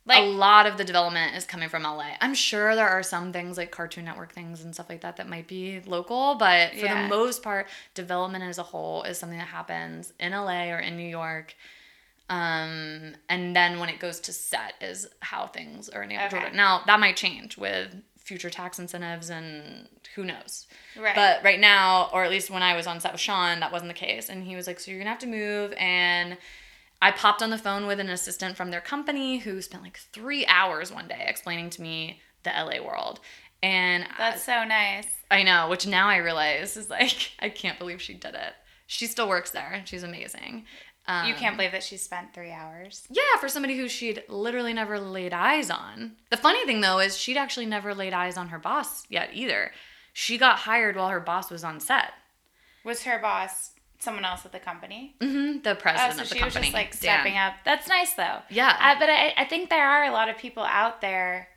A lot of the development is coming from LA. I'm sure there are some things like Cartoon Network things and stuff like that that might be local, but for Yeah. the most part, development as a whole is something that happens in LA or in New York. Um, and then when it goes to set is how things are enabled. Okay. Now that might change with future tax incentives and who knows. Right. But right now, or at least when I was on set with Shawn, that wasn't the case. And he was like, So you're gonna have to move and I popped on the phone with an assistant from their company who spent like three hours one day explaining to me the LA world. And that's so nice. I know, which now I realize is like, I can't believe she did it. She still works there. She's amazing. Um, You can't believe that she spent three hours. yeah, for somebody who she'd literally never laid eyes on. The funny thing though is she'd actually never laid eyes on her boss yet either. She got hired while her boss was on set. Was her boss someone else at the company? hmm the Oh, president so of the she was just like Dan. stepping up. That's nice though. Yeah. Uh, but I, I think there are a lot of people out there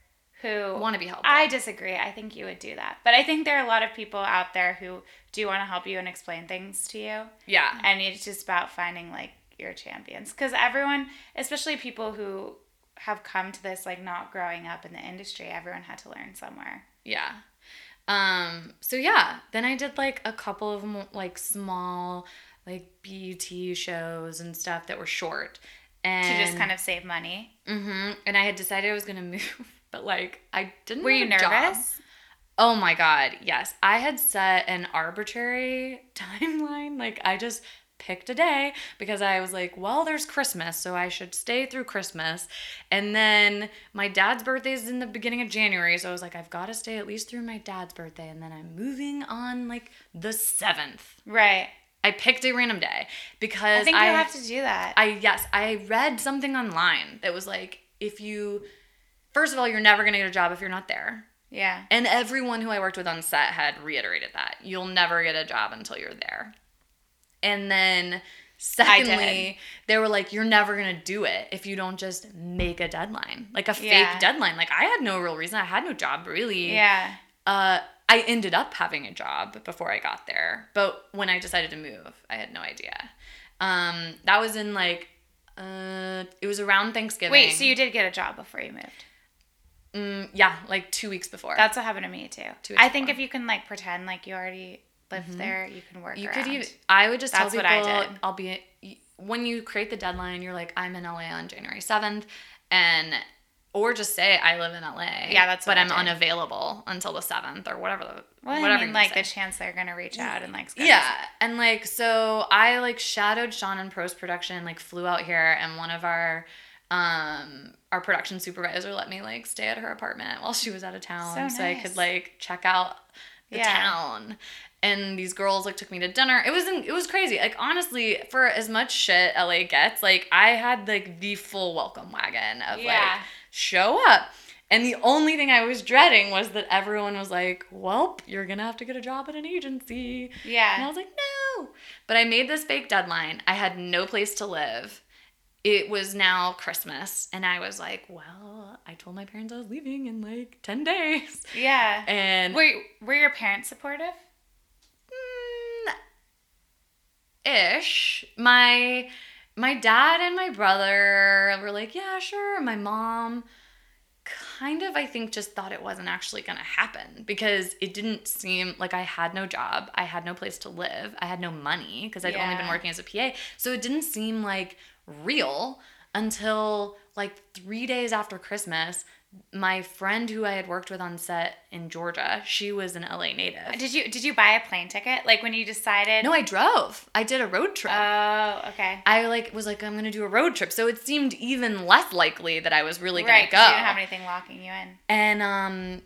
who Want to be helpful. I disagree. I think you would do that. But I think there are a lot of people out there who do want to help you and explain things to you. yeah. And it's just about finding like your champions. Because everyone, especially people who have come to this like not growing up in the industry, everyone had to learn somewhere. Yeah. Um, so yeah, then I did like a couple of like small like BT shows and stuff that were short. And To just kind of save money. Mm-hmm. And I had decided I was gonna move, but like I didn't. Were you a job. nervous? Oh my god, yes. I had set an arbitrary timeline. Like I just picked a day because I was like, well, there's Christmas, so I should stay through Christmas. And then my dad's birthday is in the beginning of January, so I was like, I've got to stay at least through my dad's birthday and then I'm moving on like the 7th. Right. I picked a random day because I think you have to do that. I yes, I read something online that was like if you first of all, you're never going to get a job if you're not there. yeah. And everyone who I worked with on set had reiterated that. You'll never get a job until you're there. And then secondly, they were like, you're never gonna do it if you don't just make a deadline. Like a Yeah. fake deadline. Like I had no real reason. I had no job really. Yeah. Uh I ended up having a job before I got there. But when I decided to move, I had no idea. Um that was in like uh it was around Thanksgiving. Wait, so you did get a job before you moved? mm, yeah, like two weeks before. That's what happened to me too. Two weeks I think before. if you can like pretend like you already lived there, you can work You around. could even. I would just That's tell what people I did. I'll be when you create the deadline. You're like, I'm in LA on January seventh, and or just say I live in LA. Yeah, that's But what I I'm unavailable until the seventh or whatever the Well, whatever I mean, like say. the chance they're gonna reach out and like Yeah, and like so I like shadowed Shawn in post production, like flew out here and one of our um our production supervisor let me like stay at her apartment while she was out of town So I nice. could like check out the Yeah. town. And these girls like took me to dinner. It was in, it was crazy. Like honestly, for as much shit LA gets, like I had like the full welcome wagon of Yeah. like show up. And the only thing I was dreading was that everyone was like, "Welp, you're gonna have to get a job at an agency." Yeah. And I was like, no. But I made this fake deadline. I had no place to live. It was now Christmas. And I was like, well, I told my parents I was leaving in like 10 days. Yeah. And Were were your parents supportive? mm, ish. My my dad and my brother were like, yeah, sure. My mom kind of I think just thought it wasn't actually going to happen because it didn't seem like I had no job, I had no place to live, I had no money because I'd only been working as a PA. So it didn't seem like real until like 3 days after Christmas. My friend who I had worked with on set in Georgia, she was an LA native. Did you did you buy a plane ticket? Like when you decided? No, I drove. I did a road trip. Oh, okay. I like was like I'm gonna do a road trip, so it seemed even less likely that I was really gonna right, go. you didn't have anything locking you in. and um,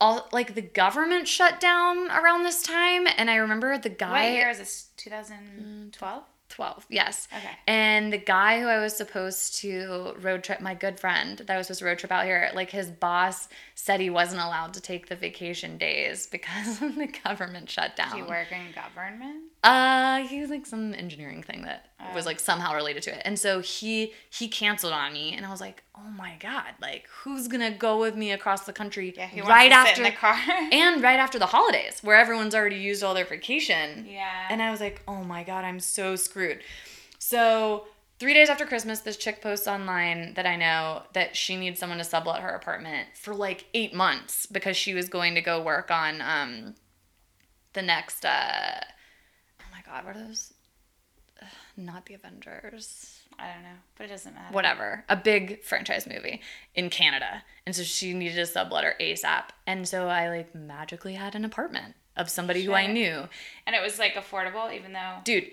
all like the government shut down around this time, and I remember the guy. What year is this? 2012. Twelve, yes. Okay. And the guy who I was supposed to road trip, my good friend that I was supposed to road trip out here, like his boss said he wasn't allowed to take the vacation days because the government shut down. Do you work in government? Uh, he was like some engineering thing that was Oh. like somehow related to it, and so he he canceled on me, and I was like, oh my god, like who's gonna go with me across the country Yeah. Right after the car? and right after the holidays where everyone's already used all their vacation. yeah. And I was like, oh my god, I'm so screwed. So three days after Christmas, this chick posts online that I know that she needs someone to sublet her apartment for like eight months because she was going to go work on um the next uh oh my god, what are those? Ugh, Not the Avengers I don't know, but it doesn't matter. whatever, a big franchise movie in Canada. And so she needed a subletter ASAP. And so I like magically had an apartment of somebody who I knew. And it was like affordable, even though. Dude,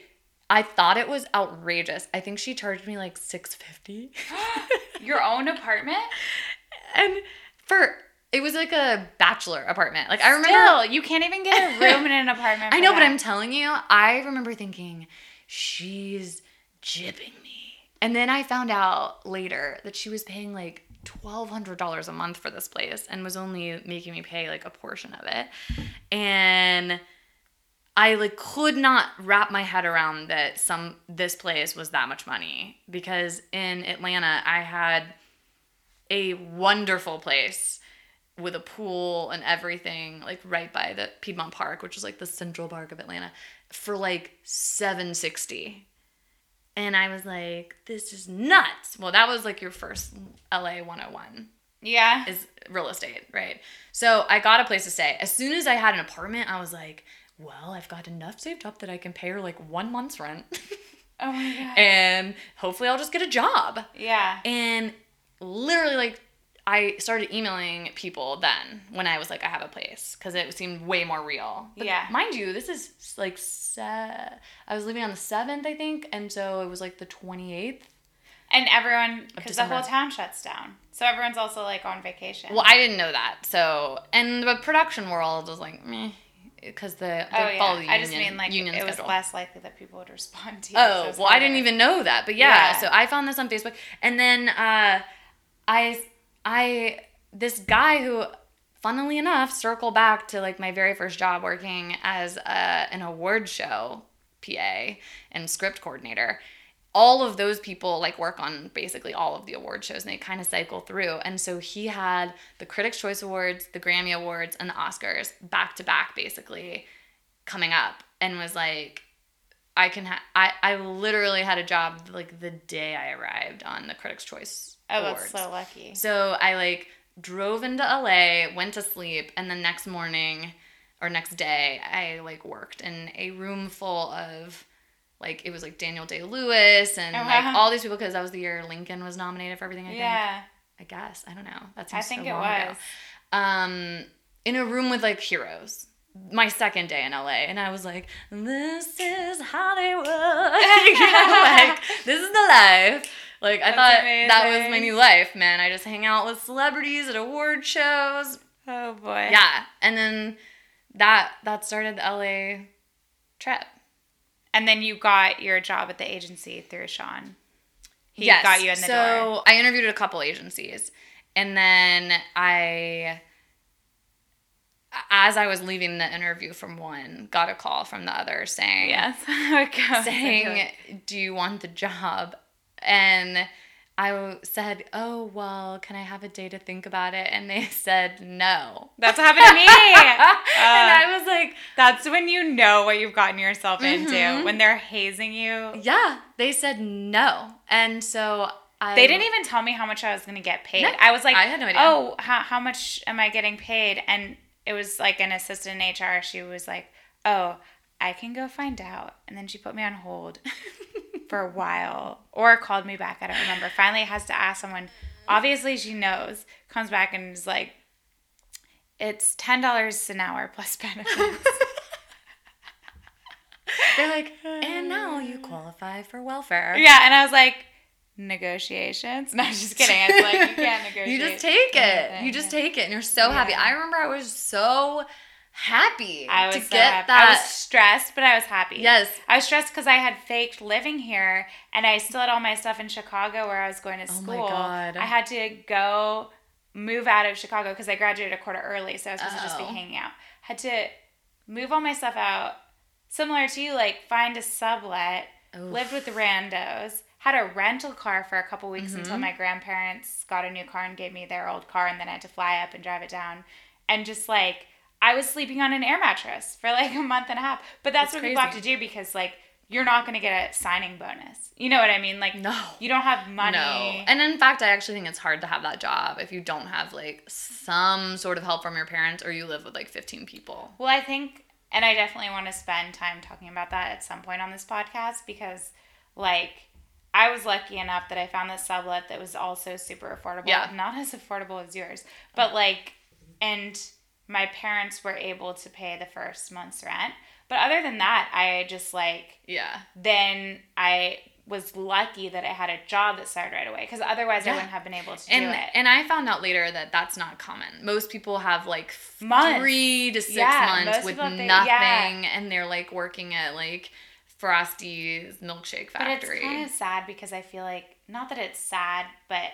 I thought it was outrageous. I think she charged me like 650. Your own apartment? and for it was like a bachelor apartment. Like I remember Still, you can't even get a room in an apartment. I know, but. I'm telling you, I remember thinking, she's jipping me. And then I found out later that she was paying like $1,200 a month for this place and was only making me pay like a portion of it. And I like could not wrap my head around that some this place was that much money because in Atlanta I had a wonderful place with a pool and everything, like right by the Piedmont Park, which is like the Central Park of Atlanta, for like seven sixty. And I was like, this is nuts. Well, that was like your first LA 101 Yeah. is real estate, right? So I got a place to stay. As soon as I had an apartment, I was like, well, I've got enough saved up that I can pay her like one month's rent. Oh my god. and hopefully I'll just get a job. yeah. And literally, like, I started emailing people then when I was like, I have a place because it seemed way more real. But Yeah. Mind you, this is like, se- I was living on the 7th, I think. And so it was like the 28th. And everyone, because the whole town shuts down, so everyone's also like on vacation. Well, I didn't know that. So, and the production world was like, meh. Because the, they oh yeah. union, I just mean like union it schedule. was less likely that people would respond to you. Oh, well, I didn't even know that. But yeah, Yeah. so I found this on Facebook. And then uh, I, I, this guy who, funnily enough, circle back to like my very first job working as a, an award show PA and script coordinator. All of those people like work on basically all of the award shows and they kind of cycle through. And so he had the Critics' Choice Awards, the Grammy Awards, and the Oscars back to back basically coming up and was like, I can ha- I I literally had a job like the day I arrived on the Critics Choice Oh, Awards. that's so lucky. So I like drove into LA, went to sleep, and the next morning or next day I like worked in a room full of like it was like Daniel Day Lewis and Oh, like all these people because that was the year Lincoln was nominated for everything. I think Yeah. I guess I don't know. That I think so it long ago. was. Um, in a room with like heroes. My second day in LA, and I was like, "This is Hollywood." you know, like this is the life. Like I That's thought that was my new life, man. I just hang out with celebrities at award shows. Oh boy. Yeah, and then that that started the LA trip. And then you got your job at the agency through Shawn. He yes. got you in the so door. I interviewed at a couple agencies, and then I, as I was leaving the interview from one, got a call from the other saying, Yes. Saying, "Do you want the job?" And I said, "Oh well, can I have a day to think about it?" And they said no. That's what happened to me. and Uh, I was like, That's when you know what you've gotten yourself into. Mhm. When they're hazing you. "Yeah." They said no, and so I. They didn't even tell me how much I was going to get paid. No, I was like, I had no idea. oh, how, how much am I getting paid? And it was like an assistant in HR. She was like, oh, I can go find out. And then she put me on hold for a while or called me back. I don't remember. Finally, has to ask someone. Obviously, she knows. Comes back and is like, it's $10 an hour plus benefits. They're like, and now you qualify for welfare. yeah. And I was like, negotiations? No, just kidding. It's like, you can't negotiate. You just take it. anything. You just take it, and you're so happy. I remember I was so happy I was to so get happy. that. I was stressed, but I was happy. Yes. I was stressed because I had faked living here, and I still had all my stuff in Chicago where I was going to school. Oh my God. I had to go move out of Chicago because I graduated a quarter early, so I was supposed to just be Oh. hanging out. Had to move all my stuff out, similar to you, like find a sublet, Oof. lived with randos. Had a rental car for a couple weeks until Mm-hmm. my grandparents got a new car and gave me their old car, and then I had to fly up and drive it down. And just like, I was sleeping on an air mattress for like a month and a half. But that's, That's what people have to do because, like, you're not going to get a signing bonus. You know what I mean? Like, No. you don't have money. No. And in fact, I actually think it's hard to have that job if you don't have like some sort of help from your parents or you live with like 15 people. Well, I think, and I definitely want to spend time talking about that at some point on this podcast because, like, I was lucky enough that I found this sublet that was also super affordable. Yeah. Not as affordable as yours, but like, and my parents were able to pay the first month's rent. But other than that, I just like, Yeah. then I was lucky that I had a job that started right away because otherwise I wouldn't have been able to And do it. and I found out later that that's not common. Most people have like Months. three to six Yeah, months with nothing, yeah. and they're like working at like Frosty's milkshake factory. But it's kind of sad because I feel like not that it's sad, but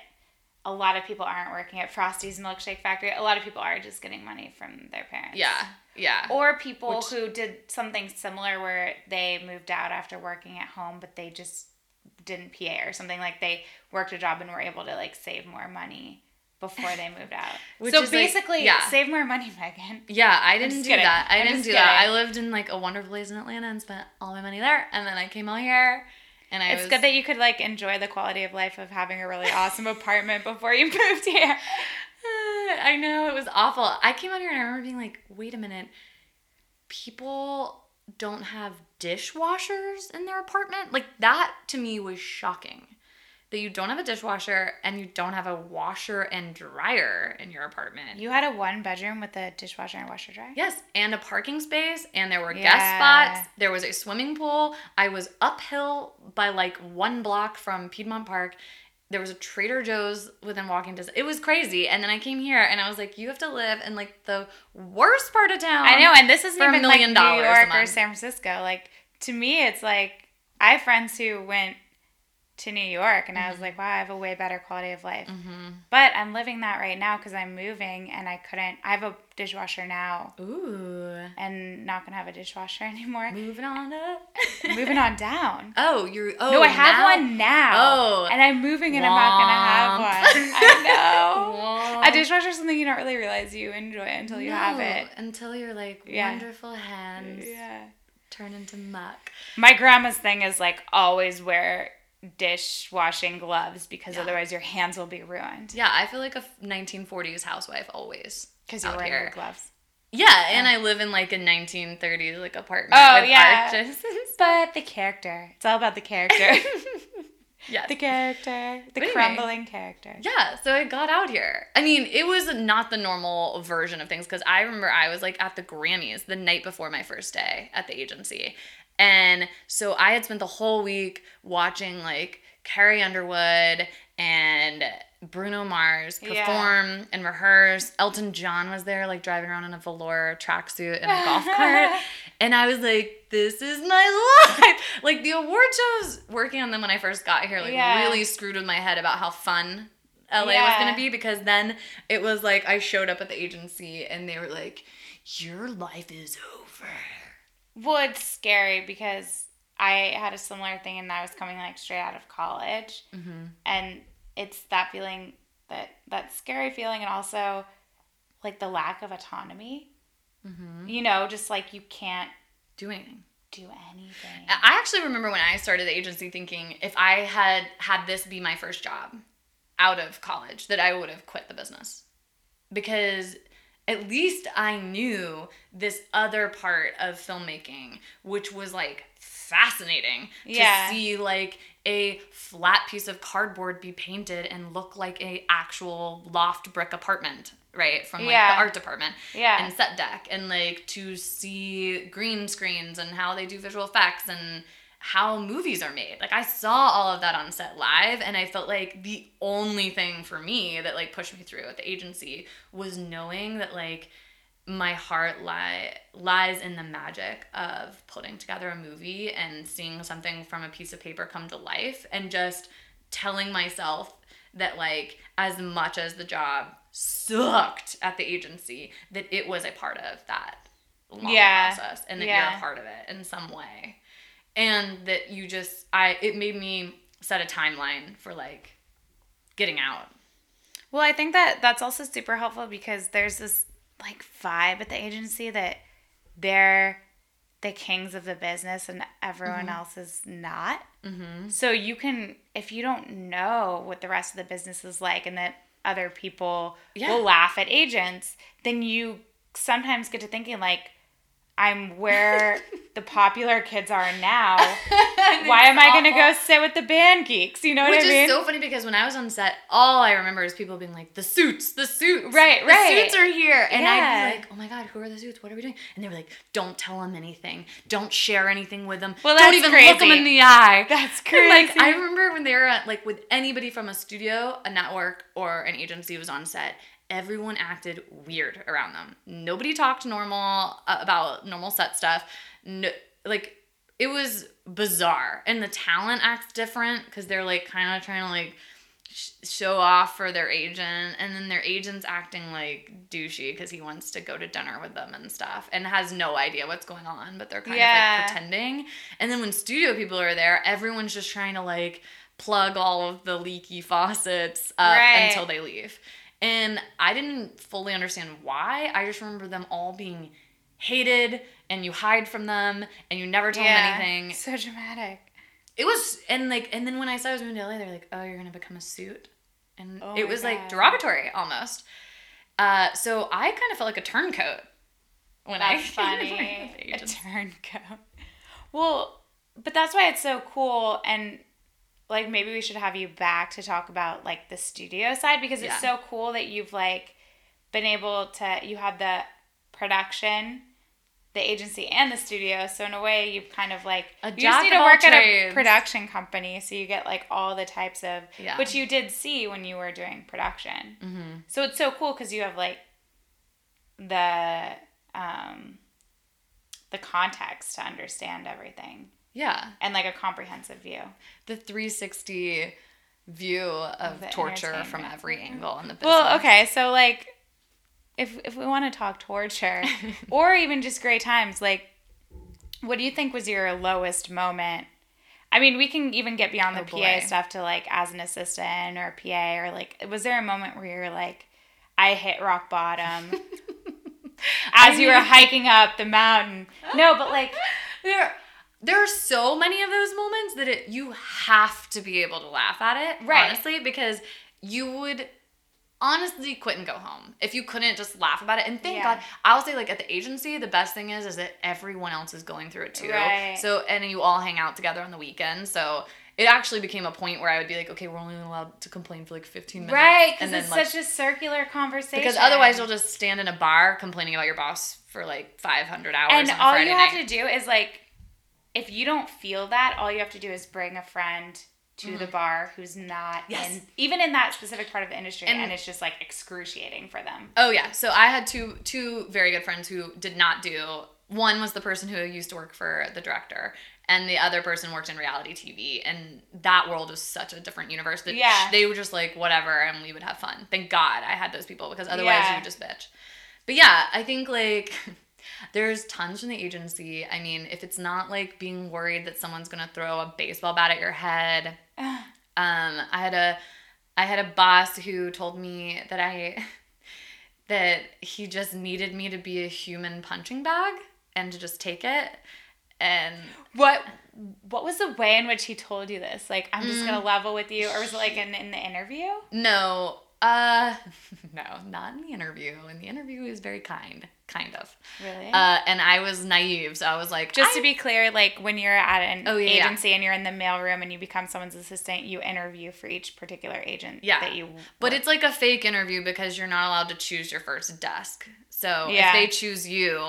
a lot of people aren't working at Frosty's Milkshake Factory. A lot of people are just getting money from their parents. yeah, yeah. Or people Which- who did something similar where they moved out after working at home, but they just didn't PA or something like they worked a job and were able to like save more money before they moved out. So is, like, basically, yeah. save more money, Megan. Yeah, I didn't do kidding. that. I I'm didn't do that. I lived in like a wonderful place in Atlanta and spent all my money there, and then I came out here, and I It's was good that you could like enjoy the quality of life of having a really awesome apartment before you moved here. I know it was awful. I came out here and I remember being like, wait a minute, people don't have dishwashers in their apartment? Like that to me was shocking. That you don't have a dishwasher and you don't have a washer and dryer in your apartment. You had a one bedroom with a dishwasher and washer dryer. Yes, and a parking space, and there were guest spots. There was a swimming pool. I was uphill by like one block from Piedmont Park. There was a Trader Joe's within walking distance. It was crazy. And then I came here and I was like, you have to live in like the worst part of town. I know, and this isn't even million like dollars New York or. San Francisco. Like to me, it's like I have friends who went to New York, and I Mm-hmm. was like, wow, I have a way better quality of life. But I'm living that right now because I'm moving, and I couldn't. I have a dishwasher now, Ooh. and not gonna have a dishwasher anymore. Moving on up. Moving on down. Oh, you're. Oh, no, I have now? one now. Oh. and I'm moving, and I'm not gonna have one. I know. Womp. A dishwasher is something you don't really realize you enjoy until you have it. Until your like Yeah. wonderful hands Yeah. turn into muck. My grandma's thing is like always wear dishwashing gloves because Yeah. otherwise your hands will be ruined. Yeah, I feel like a 1940s housewife always. Because you're wearing your gloves. Yeah, and I live in like a 1930s like apartment Oh, yeah. arches. But the character. It's all about the character. Yes. The character, the anyway. crumbling character. Yeah, so I got out here. I mean, it was not the normal version of things because I remember I was like at the Grammys the night before my first day at the agency. And so I had spent the whole week watching like Carrie Underwood and Bruno Mars Yeah. perform and rehearse. Elton John was there, like driving around in a velour tracksuit and a golf cart. And I was like, this is my life. Like the award shows, working on them when I first got here, like Yeah. really screwed with my head about how fun LA was gonna be because then it was like I showed up at the agency and they were like, Your life is over. Well, it's scary because I had a similar thing and I was coming like straight out of college. Mm-hmm. And it's that feeling that that scary feeling and also like the lack of autonomy. Mm-hmm. You know, just like you can't Do anything. do anything. I actually remember when I started the agency thinking if I had had this be my first job out of college, that I would have quit the business. Because at least I knew this other part of filmmaking, which was like fascinating Yeah. to see like a flat piece of cardboard be painted and look like a actual loft brick apartment right from like Yeah. the art department Yeah. and set deck and like to see green screens and how they do visual effects and how movies are made. Like I saw all of that on set live and I felt like the only thing for me that like pushed me through at the agency was knowing that like my heart lie, lies in the magic of putting together a movie and seeing something from a piece of paper come to life and just telling myself that like as much as the job sucked at the agency that it was a part of that long Yeah. process and that Yeah. you're a part of it in some way and that you just i it made me set a timeline for like getting out Well, I think that that's also super helpful because there's this like vibe at the agency that they're the kings of the business and everyone else is not. Mm-hmm. So you can, if you don't know what the rest of the business is like and that other people Yeah. will laugh at agents, then you sometimes get to thinking like, I'm where the popular kids are now. Why am I going to go sit with the band geeks? You know Which what I mean? Which is so funny because when I was on set, all I remember is people being like, "The suits, the suits, Right, the right. suits are here," and I'd be like, "Oh my god, who are the suits? What are we doing?" And they were like, "Don't tell them anything. Don't share anything with them. Well, Don't that's even look them in the eye." That's And, like crazy. I remember when they were at, like with anybody from a studio, a network, or an agency was on set. Everyone acted weird around them. Nobody talked normal uh, about normal set stuff. No, like it was bizarre, and the talent acts different because they're like kind of trying to like sh- show off for their agent, and then their agent's acting like douchey because he wants to go to dinner with them and stuff, and has no idea what's going on, but they're kind Yeah. of like pretending. And then when studio people are there, everyone's just trying to like plug all of the leaky faucets up Right. until they leave. And I didn't fully understand why. I just remember them all being hated and you hide from them and you never tell them anything. So dramatic. It was and like and then when I said I was moving to LA, they're like, "Oh, you're gonna become a suit," and Oh it was like derogatory almost. Uh, so I kind of felt like a turncoat when I That's to funny. a turncoat. Well, but that's why it's so cool and like maybe we should have you back to talk about like the studio side because it's Yeah. so cool that you've like been able to you have the production the agency and the studio so in a way you've kind of like A you just need to work at a production company so you get like all the types of Yeah. which you did see when you were doing production Mm-hmm. so it's so cool because you have like the um the context to understand everything Yeah, and like a comprehensive view. the 360 view of the torture from every angle in the business. Well, okay, so like if if we want to talk torture or even just great times, like what do you think was your lowest moment? I mean, we can even get beyond the Oh, PA boy. stuff to like as an assistant or a PA or like was there a moment where you're like I hit rock bottom as you were hiking up the mountain? No, but like there there are so many of those moments that it, you have to be able to laugh at it Right. honestly because you would honestly quit and go home if you couldn't just laugh about it and thank Yeah. god i'll say like at the agency the best thing is is that everyone else is going through it too Right. so and you all hang out together on the weekend so it actually became a point where I would be like, okay, we're only allowed to complain for like 15 minutes. Right, because it's like, such a circular conversation. because otherwise you'll just stand in a bar complaining about your boss for like 500 hours and all Friday you have night. to do is like, if you don't feel that, all you have to do is bring a friend to the bar who's not Mm-hmm. Yes. in even in that specific part of the industry, And- and, it's just like excruciating for them. Oh yeah. So I had two two very good friends who did not do. One was the person who used to work for the director, and the other person worked in reality TV. And that world is such a different universe that Yeah. they were just like whatever, and we would have fun. Thank God I had those people because otherwise Yeah. you would just bitch. But yeah, I think like. There's tons from the agency. I mean, if it's not like being worried that someone's gonna throw a baseball bat at your head, um, I had a I had a boss who told me that I that he just needed me to be a human punching bag and to just take it. And What what was the way in which he told you this? Like, I'm just Mm. gonna level with you, or was it like in, in the interview? no, uh no, not in the interview. In the interview he was very kind, kind of. Really? Uh and I was naive, so I was like just I- to be clear, like when you're at an Oh, yeah, yeah. agency and you're in the mailroom and you become someone's assistant, you interview for each particular agent Yeah. that you. But it's like a fake interview because you're not allowed to choose your first desk. So Yeah. if they choose you,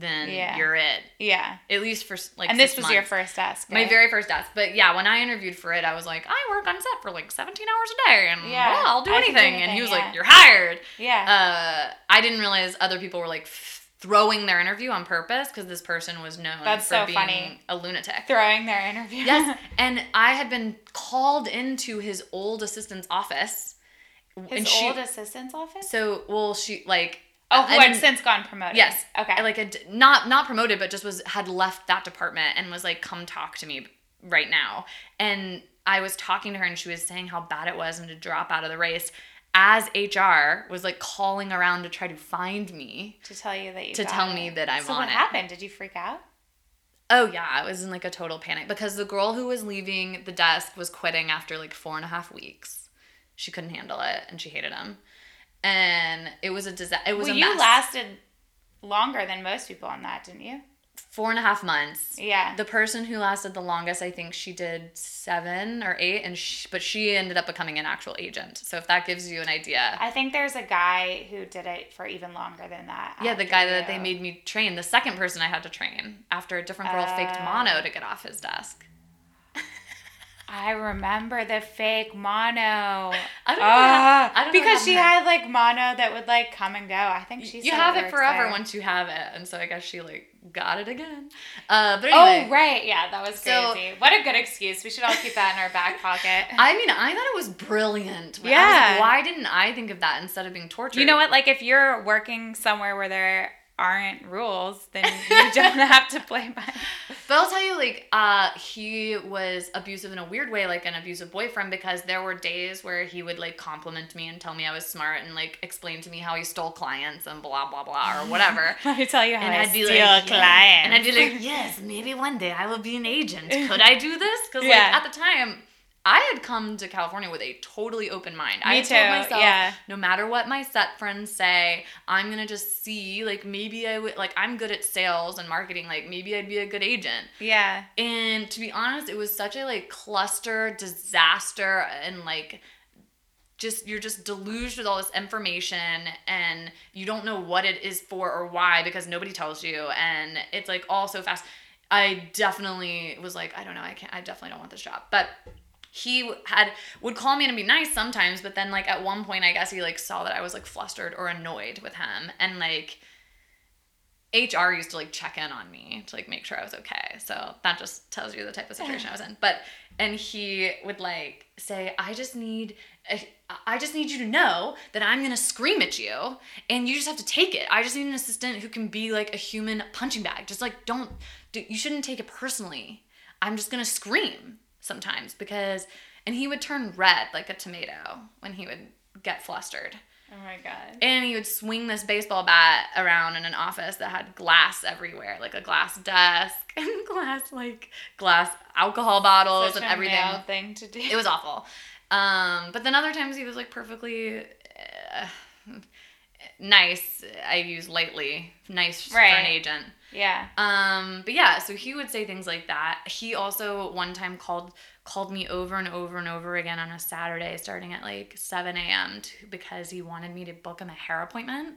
then Yeah. you're it. yeah. At least for like And this was your first desk. My very first desk. But yeah, when I interviewed for it, I was like, I work on set for like 17 hours a day and Yeah, well, I'll do I can anything. And he was anything, like. You're hired. yeah. Uh, I didn't realize other people were like throwing their interview on purpose because this person was known That's for so being funny. a lunatic. Throwing their interview. yes. And I had been called into his old assistant's office. His and she, old assistant's office. So, well, she like. Oh, I who had since gone promoted. Yes. Okay. Like a not not promoted, but just was had left that department and was like, "Come talk to me right now." And I was talking to her, and she was saying how bad it was and to drop out of the race. As HR was like calling around to try to find me. to tell you that you. To tell it. me that I'm so on what it. happened? Did you freak out? Oh yeah, I was in like a total panic because the girl who was leaving the desk was quitting after like four and a half weeks. She couldn't handle it and she hated him, and it was a disaster. It was well, a you lasted longer than most people on that, didn't you? four and a half months. Yeah. The person who lasted the longest, I think she did seven or eight, and sh but she ended up becoming an actual agent. So if that gives you an idea, I think there's a guy who did it for even longer than that. yeah, the guy that they made me train, the second person I had to train after a different girl faked Oh. mono to get off his desk. I remember the fake mono. I don't know. Ah, I don't because she had like mono that would like come and go. I think she. you have it forever there. once you have it, and so I guess she like got it again. Uh, but Oh right, yeah, that was So- crazy. what a good excuse. We should all keep that in our back pocket. I mean, I thought it was brilliant. I was Yeah. like, why didn't I think of that instead of being tortured? you know what? Like if you're working somewhere where there aren't rules, then you don't have to play by. But I'll tell you, like, uh, he was abusive in a weird way, like an abusive boyfriend, because there were days where he would like compliment me and tell me I was smart and like explain to me how he stole clients and blah blah blah or whatever. Let me tell you how and I I'd be steal like, clients. yeah. and I'd be like, yes, maybe one day I will be an agent. Could I do this? Because Yeah. like at the time. I had come to California with a totally open mind. I Me told too, myself, yeah. no matter what my set friends say, I'm gonna just see. Like maybe I would. Like I'm good at sales and marketing. Like maybe I'd be a good agent. yeah. And to be honest, it was such a like cluster disaster and like just you're just deluged with all this information and you don't know what it is for or why because nobody tells you and it's like all so fast. I definitely was like, I don't know, I can't I definitely don't want this job. But he had would call me and be nice sometimes, but then like at one point I guess he like saw that I was like flustered or annoyed with him and like HR used to like check in on me to like make sure I was okay. So that just tells you the type of situation I was in. But and he would like say, "I just need eh, I just need you to know that I'm going to scream at you and you just have to take it. I just need an assistant who can be like a human punching bag. Just like don't do, you shouldn't take it personally. I'm just going to scream sometimes because and he would turn red like a tomato when he would get flustered. Oh my god. And he would swing this baseball bat around in an office that had glass everywhere, like a glass desk and glass like glass alcohol bottles Such and a everything. thing to do. It was awful. Um, but then other times he was like perfectly uh, nice. I use lightly, nice for an agent. Yeah. Um, but yeah, so he would say things like that. He also one time called called me over and over and over again on a Saturday starting at like 7 a.m. to- because he wanted me to book him a hair appointment.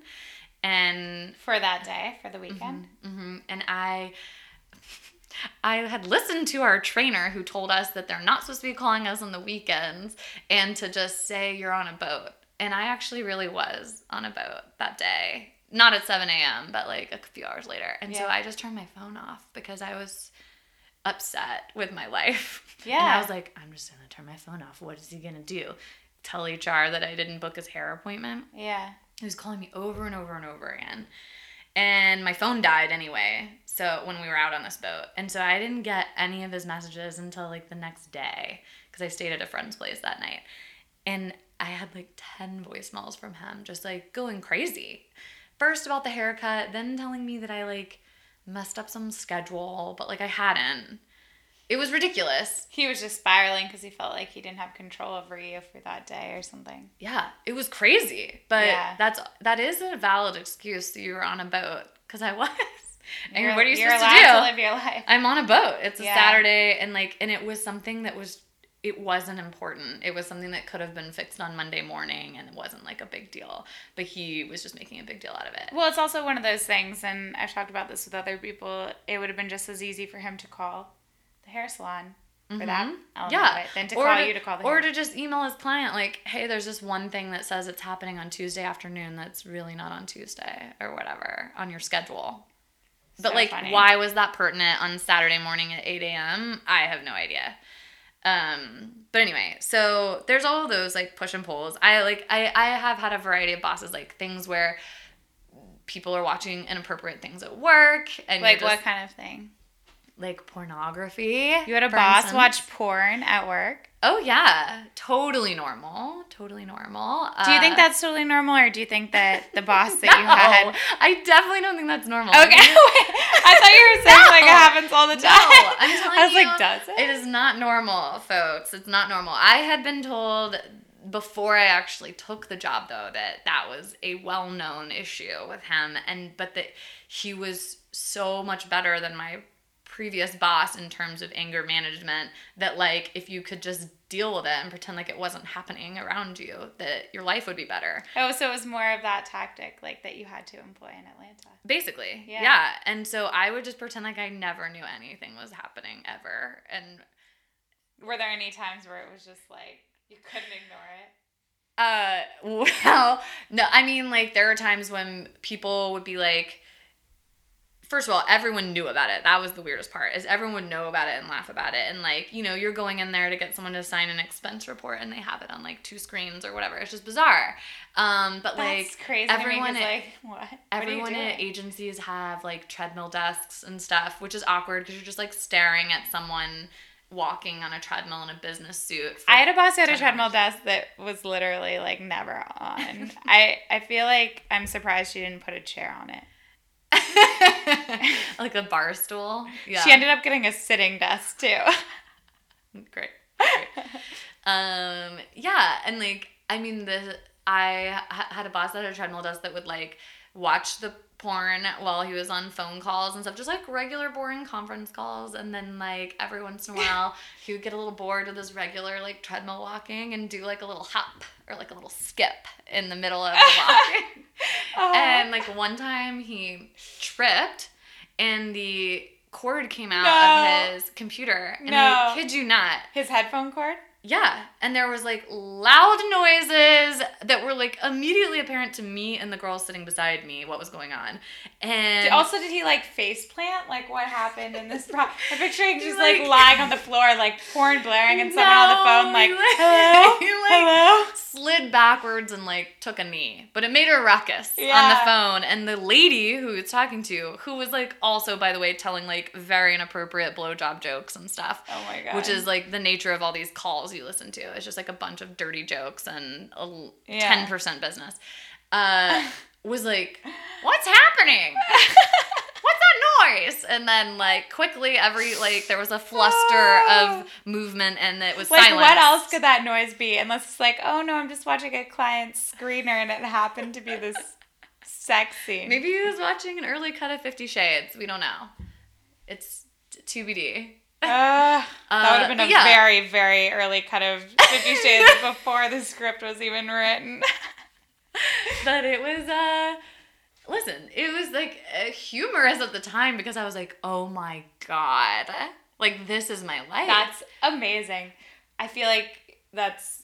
And For that day, for the weekend. hmm And I I had listened to our trainer who told us that they're not supposed to be calling us on the weekends and to just say you're on a boat. And I actually really was on a boat that day. Not at 7 a.m., but like a few hours later. And so I just turned my phone off because I was upset with my life. And Yeah. I was like, I'm just going to turn my phone off. What is he going to do? Tell HR that I didn't book his hair appointment? Yeah. He was calling me over and over and over again. And my phone died anyway. So when we were out on this boat. And so I didn't get any of his messages until like the next day because I stayed at a friend's place that night. And I had like 10 voicemails from him just like going crazy. First about the haircut, then telling me that I like messed up some schedule, but like I hadn't. It was ridiculous. He was just spiraling because he felt like he didn't have control over you for that day or something. Yeah, it was crazy. But Yeah. that's that is a valid excuse that you were on a boat because I was. And You're- what are you supposed to do? to live your life. I'm on a boat. It's a Yeah. Saturday, and like, and it was something that was. It wasn't important. It was something that could have been fixed on Monday morning, and it wasn't like a big deal. But he was just making a big deal out of it. Well, it's also one of those things, and I've talked about this with other people. It would have been just as easy for him to call the hair salon for that Mm-hmm. yeah, of it than to Or call you to call the or hair. to just email his client like, "Hey, there's this one thing that says it's happening on Tuesday afternoon that's really not on Tuesday or whatever on your schedule." But So like, funny. why was that pertinent on Saturday morning at 8 a.m.? I have no idea. Um, but anyway, so there's all those like push and pulls. I like I I have had a variety of bosses like things where people are watching inappropriate things at work and like you're what kind of thing? Like pornography. You had a boss instance. watch porn at work. Oh yeah, totally normal. Totally normal. Do you think Uh, that's totally normal, or do you think that the boss that no, you had? I definitely don't think that's normal. Okay, I thought you were saying like it happens all the No, time. I'm telling I was you, like, does it? It is not normal, folks. It's not normal. I had been told before I actually took the job though that that was a well-known issue with him and but that he was so much better than my previous boss in terms of anger management that like if you could just deal with it and pretend like it wasn't happening around you that your life would be better Oh, so it was more of that tactic, like that you had to employ in Atlanta. basically Yeah. yeah. and so i would just pretend like i never knew anything was happening ever and Were there any times where it was just like you couldn't ignore it? Uh, well, no, I mean, like, there are times when people would be like, first of all, everyone knew about it. That was the weirdest part, is everyone would know about it and laugh about it. And, like, you know, you're going in there to get someone to sign an expense report and they have it on, like, two screens or whatever. It's just bizarre. Um, but, That's like, crazy. everyone to me, 'cause, at- like what? What Everyone at agencies have like treadmill desks and stuff, which is awkward because you're just like staring at someone walking on a treadmill in a business suit. I had a boss who had a treadmill desk that was literally like never on. I I feel like I'm surprised she didn't put a chair on it. like a bar stool. Yeah. She ended up getting a sitting desk too. great. great. um yeah, and like I mean the I had a boss that had a treadmill desk that would like watch the porn while he was on phone calls and stuff, just like regular boring conference calls. And then like every once in a while, he would get a little bored with his regular like treadmill walking and do like a little hop or like a little skip in the middle of the walking. Oh. And like one time he tripped and the cord came out No. of his computer. And No. I kid you not. His headphone cord? Yeah. And there was like loud noises that were like immediately apparent to me and the girl sitting beside me what was going on. And also, did he like face plant? Like, what happened in this? Pro- I'm picturing just like, like- lying on the floor, like porn blaring, and someone on the phone, like, he, like- hello, he, like, hello. slid backwards and like took a knee, but it made a ruckus on the phone. And the lady who he was talking to, who was like also, by the way, telling like very inappropriate blowjob jokes and stuff. Oh my god. Which is like the nature of all these calls you listen to. It's just like a bunch of dirty jokes and ten percent business. Uh, was like, what's happening? What's that noise? And then like quickly, every like there was a fluster of movement, and it was like, silence. what else could that noise be? Unless it's like, oh no, I'm just watching a client screener, and it happened to be this sex scene. Maybe he was watching an early cut of Fifty Shades. We don't know. It's TBD. Uh, that would have been a yeah. very, very early cut of Fifty Shades before the script was even written. but it was uh listen it was like uh, humorous at the time because i was like oh my god like this is my life That's amazing. I feel like that's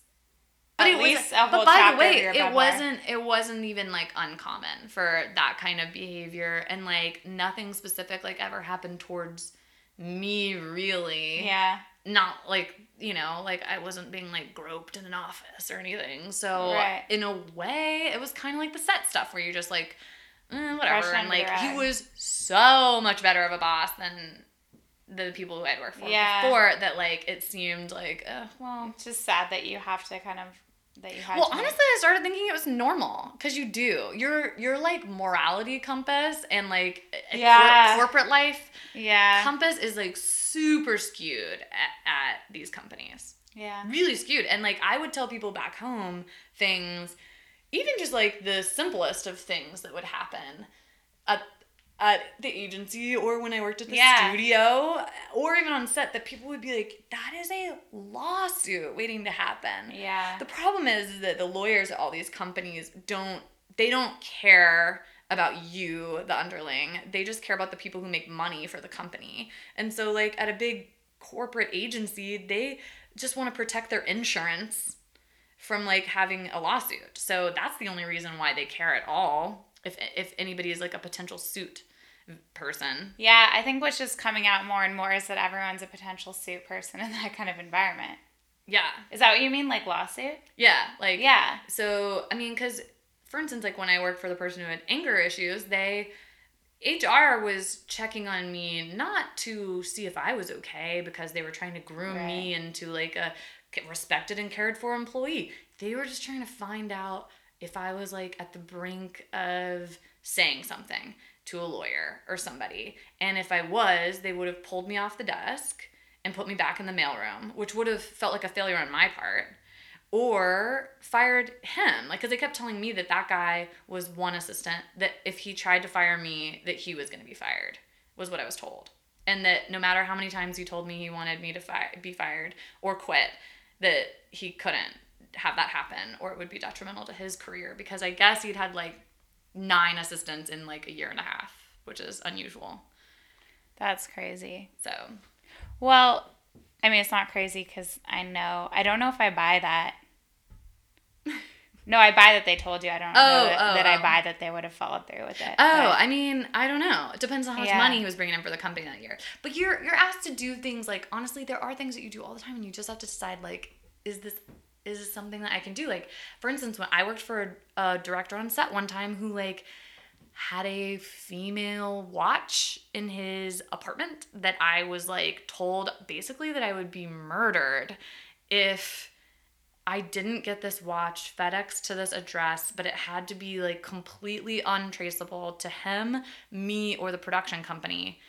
but at it least was, a whole but by the way it wasn't it wasn't even like uncommon for that kind of behavior and like nothing specific like ever happened towards me really Yeah. not like you know like i wasn't being like groped in an office or anything so Right. in a way it was kind of like the set stuff where you're just like eh, whatever and like he was so much better of a boss than the people who i'd worked for Yeah. before that like it seemed like uh, well It's just sad that you have to kind of that you had well honestly i started thinking it was normal because you do your your like morality compass and like a cor- Yeah. corporate life Yeah. compass is like super skewed at, at these companies yeah. really skewed. And like I would tell people back home things, even just like the simplest of things that would happen at at the agency or when I worked at the Yeah. studio or even on set that people would be like, that is a lawsuit waiting to happen. Yeah. The problem is that the lawyers at all these companies don't they don't care about you, the underling. They just care about the people who make money for the company. And so like at a big corporate agency, they just want to protect their insurance from like having a lawsuit. So that's the only reason why they care at all. If if anybody is like a potential suit person. Yeah, I think what's just coming out more and more is that everyone's a potential suit person in that kind of environment. Yeah. Is that what you mean, like lawsuit? Yeah, like Yeah. So, I mean, because for instance, like when I worked for the person who had anger issues, they, HR was checking on me not to see if I was okay because they were trying to groom me into like a respected and cared for employee. They were just trying to find out if I was like at the brink of saying something to a lawyer or somebody. And if I was, they would have pulled me off the desk and put me back in the mailroom, which would have felt like a failure on my part or fired him. Like because they kept telling me that that guy was one assistant that if he tried to fire me that he was going to be fired was what i was told. And that no matter how many times he told me he wanted me to fi- be fired or quit that he couldn't have that happen or it would be detrimental to his career. Because i guess he'd had like nine assistants in like a year and a half which is unusual That's crazy. so Well, I mean, it's not crazy because I know. I don't know if I buy that. No, I buy that they told you. I don't know Oh, that, oh, that oh. I buy that they would have followed through with it. Oh, but- I mean, I don't know. It depends on how much Yeah. money he was bringing in for the company that year. But you're you're asked to do things like honestly, there are things that you do all the time, and you just have to decide like, is this is this something that I can do? Like, for instance, when I worked for a, a director on set one time who like had a female watch in his apartment that I was like told basically that I would be murdered if I didn't get this watch FedEx to this address, but it had to be like completely untraceable to him, me, or the production company.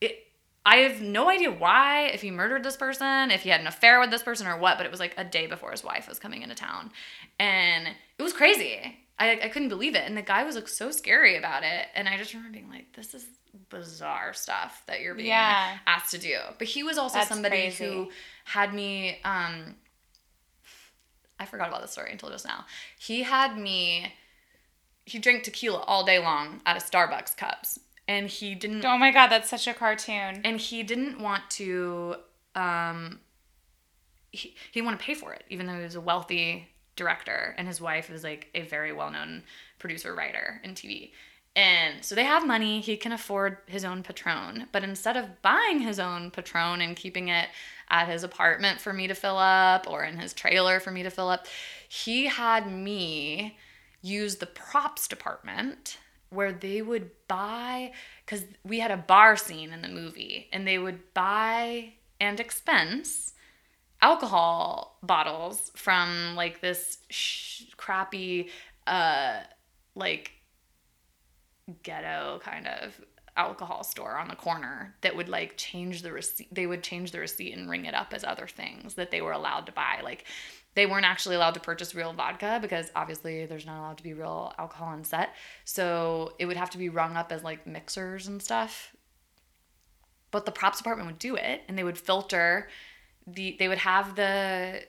It I have no idea why, if he murdered this person, if he had an affair with this person or what, but it was like a day before his wife was coming into town. And it was crazy. I, I couldn't believe it. And the guy was like so scary about it. And I just remember being like, this is bizarre stuff that you're being Yeah. asked to do. But he was also That's somebody crazy. who had me um I forgot about this story until just now. He had me he drank tequila all day long out of Starbucks cups. And he didn't Oh my god, that's such a cartoon. and he didn't want to um he, he didn't want to pay for it even though he was a wealthy director and his wife is like a very well-known producer writer in tv and so they have money he can afford his own patron but instead of buying his own patron and keeping it at his apartment for me to fill up or in his trailer for me to fill up he had me use the props department where they would buy because we had a bar scene in the movie and they would buy and expense alcohol bottles from like this sh- crappy uh like ghetto kind of alcohol store on the corner that would like change the receipt they would change the receipt and ring it up as other things that they were allowed to buy. Like they weren't actually allowed to purchase real vodka because obviously there's not allowed to be real alcohol on set so it would have to be rung up as like mixers and stuff but the props department would do it and they would filter the they would have the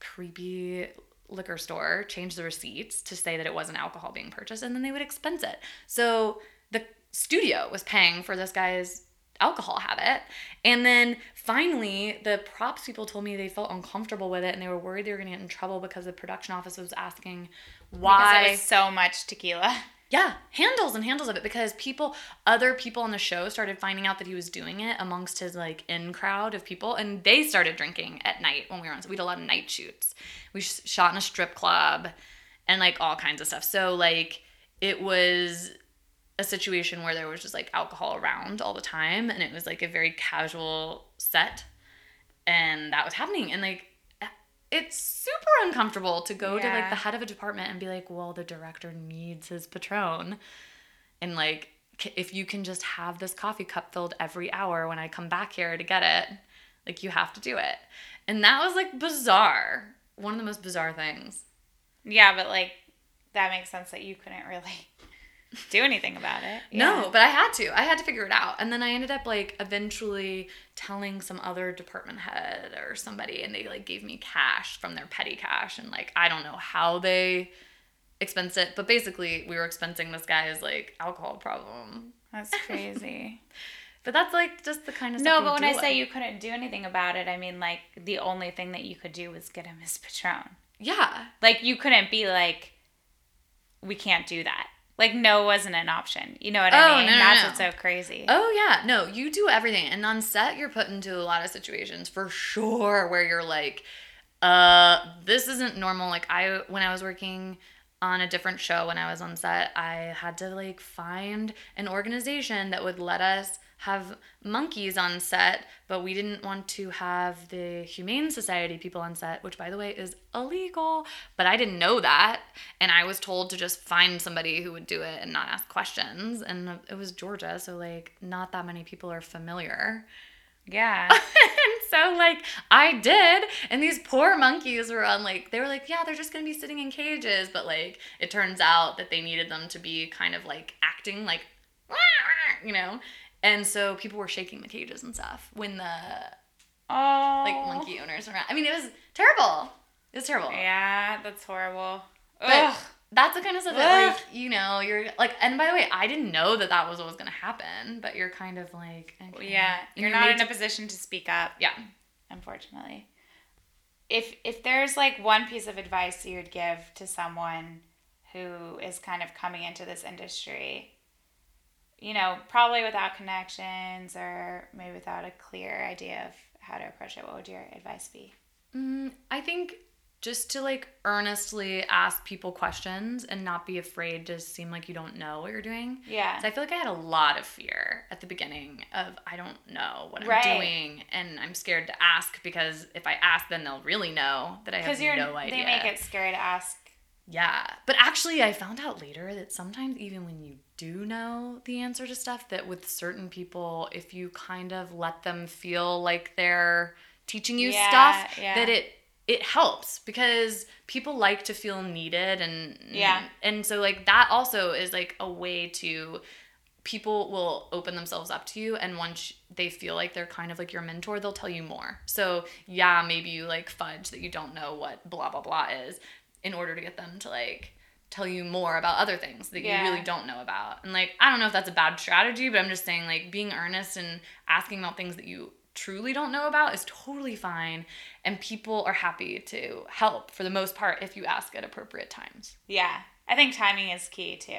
creepy liquor store change the receipts to say that it wasn't alcohol being purchased and then they would expense it. So the studio was paying for this guy's alcohol habit. And then finally, the props people told me they felt uncomfortable with it and they were worried they were going to get in trouble because the production office was asking Because why it was so much tequila. yeah, handles and handles of it because people, other people on the show started finding out that he was doing it amongst his like in crowd of people, and they started drinking at night when we were on. So we had a lot of night shoots. We shot in a strip club, and like all kinds of stuff. So like it was a situation where there was just like alcohol around all the time, and it was like a very casual set, and that was happening, and like. It's super uncomfortable to go to like the head of a department and be like, well, the director needs his Patron. And like, if you can just have this coffee cup filled every hour when I come back here to get it, like, you have to do it. And that was like bizarre. One of the most bizarre things. Yeah, but like that makes sense that you couldn't really do anything about it. No, but I had to. I had to figure it out. And then I ended up like eventually telling some other department head or somebody, and they like gave me cash from their petty cash. And like, I don't know how they expense it, but basically, we were expensing this guy's like alcohol problem. That's crazy. But that's like just the kind of no, but when I say you couldn't do anything about it, I mean like the only thing that you could do was get him his Patron. yeah, Like you couldn't be like, we can't do that. Like no wasn't an option. You know what Oh, I mean? no, no, That's no. what's so crazy. Oh yeah, no, you do everything, and on set you're put into a lot of situations for sure where you're like, uh, this isn't normal. Like I, when I was working on a different show when I was on set, I had to like find an organization that would let us have monkeys on set, but we didn't want to have the Humane Society people on set, which by the way is illegal. But I didn't know that, and I was told to just find somebody who would do it and not ask questions. And it was Georgia, so like not that many people are familiar. Yeah. and so like I did, and these poor monkeys were on like they were like, yeah, they're just gonna be sitting in cages, but like it turns out that they needed them to be kind of like acting like, you know, and so people were shaking the cages and stuff when the Oh. like monkey owners were around. I mean, it was terrible. It was terrible. Yeah, that's horrible. But Ugh. that's the kind of stuff that, Ugh. like, you know, you're like, and by the way, I didn't know that that was what was gonna happen, but you're kind of like, okay. Yeah, you're you're not in a position to speak up. Yeah. unfortunately. If if there's like one piece of advice you would give to someone who is kind of coming into this industry, you know, probably without connections or maybe without a clear idea of how to approach it, what would your advice be? Mm, I think just to like earnestly ask people questions and not be afraid to seem like you don't know what you're doing. Yeah. 'Cause I feel like I had a lot of fear at the beginning of I don't know what I'm doing and I'm scared to ask because if I ask then they'll really know that I have you're no idea. they make it scary to ask. Yeah. But actually, I found out later that sometimes, even when you do know the answer to stuff, that with certain people, if you kind of let them feel like they're teaching you Yeah, stuff, yeah. that it it helps because people like to feel needed and Yeah. and so like that also is like a way to people will open themselves up to you and once they feel like they're kind of like your mentor they'll tell you more so yeah maybe you like fudge that you don't know what blah blah blah is in order to get them to like tell you more about other things that Yeah. you really don't know about and like i don't know if that's a bad strategy but i'm just saying like being earnest and asking about things that you truly don't know about is totally fine and people are happy to help for the most part if you ask at appropriate times Yeah. I think timing is key too.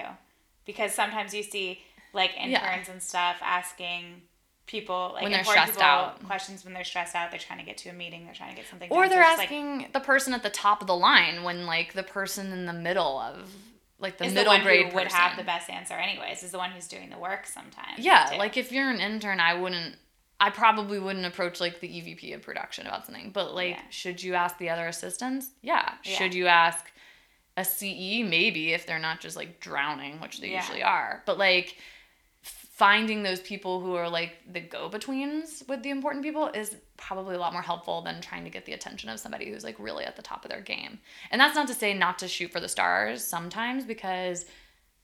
Because sometimes you see like interns Yeah. and stuff asking people like When they're stressed out. questions when they're stressed out. They're trying to get to a meeting. They're trying to get something. or done. They're it's just, like, asking the person at the top of the line when like the person in the middle of like the middle the one grade who would person. have the best answer anyways. Is the one who's doing the work sometimes. yeah too. like if you're an intern i wouldn't i probably wouldn't approach like the evp of production about something but like Yeah. should you ask the other assistants yeah. Yeah. should you ask a ce maybe if they're not just like drowning which they Yeah. usually are but like finding those people who are like the go-betweens with the important people is probably a lot more helpful than trying to get the attention of somebody who's like really at the top of their game and that's not to say not to shoot for the stars sometimes because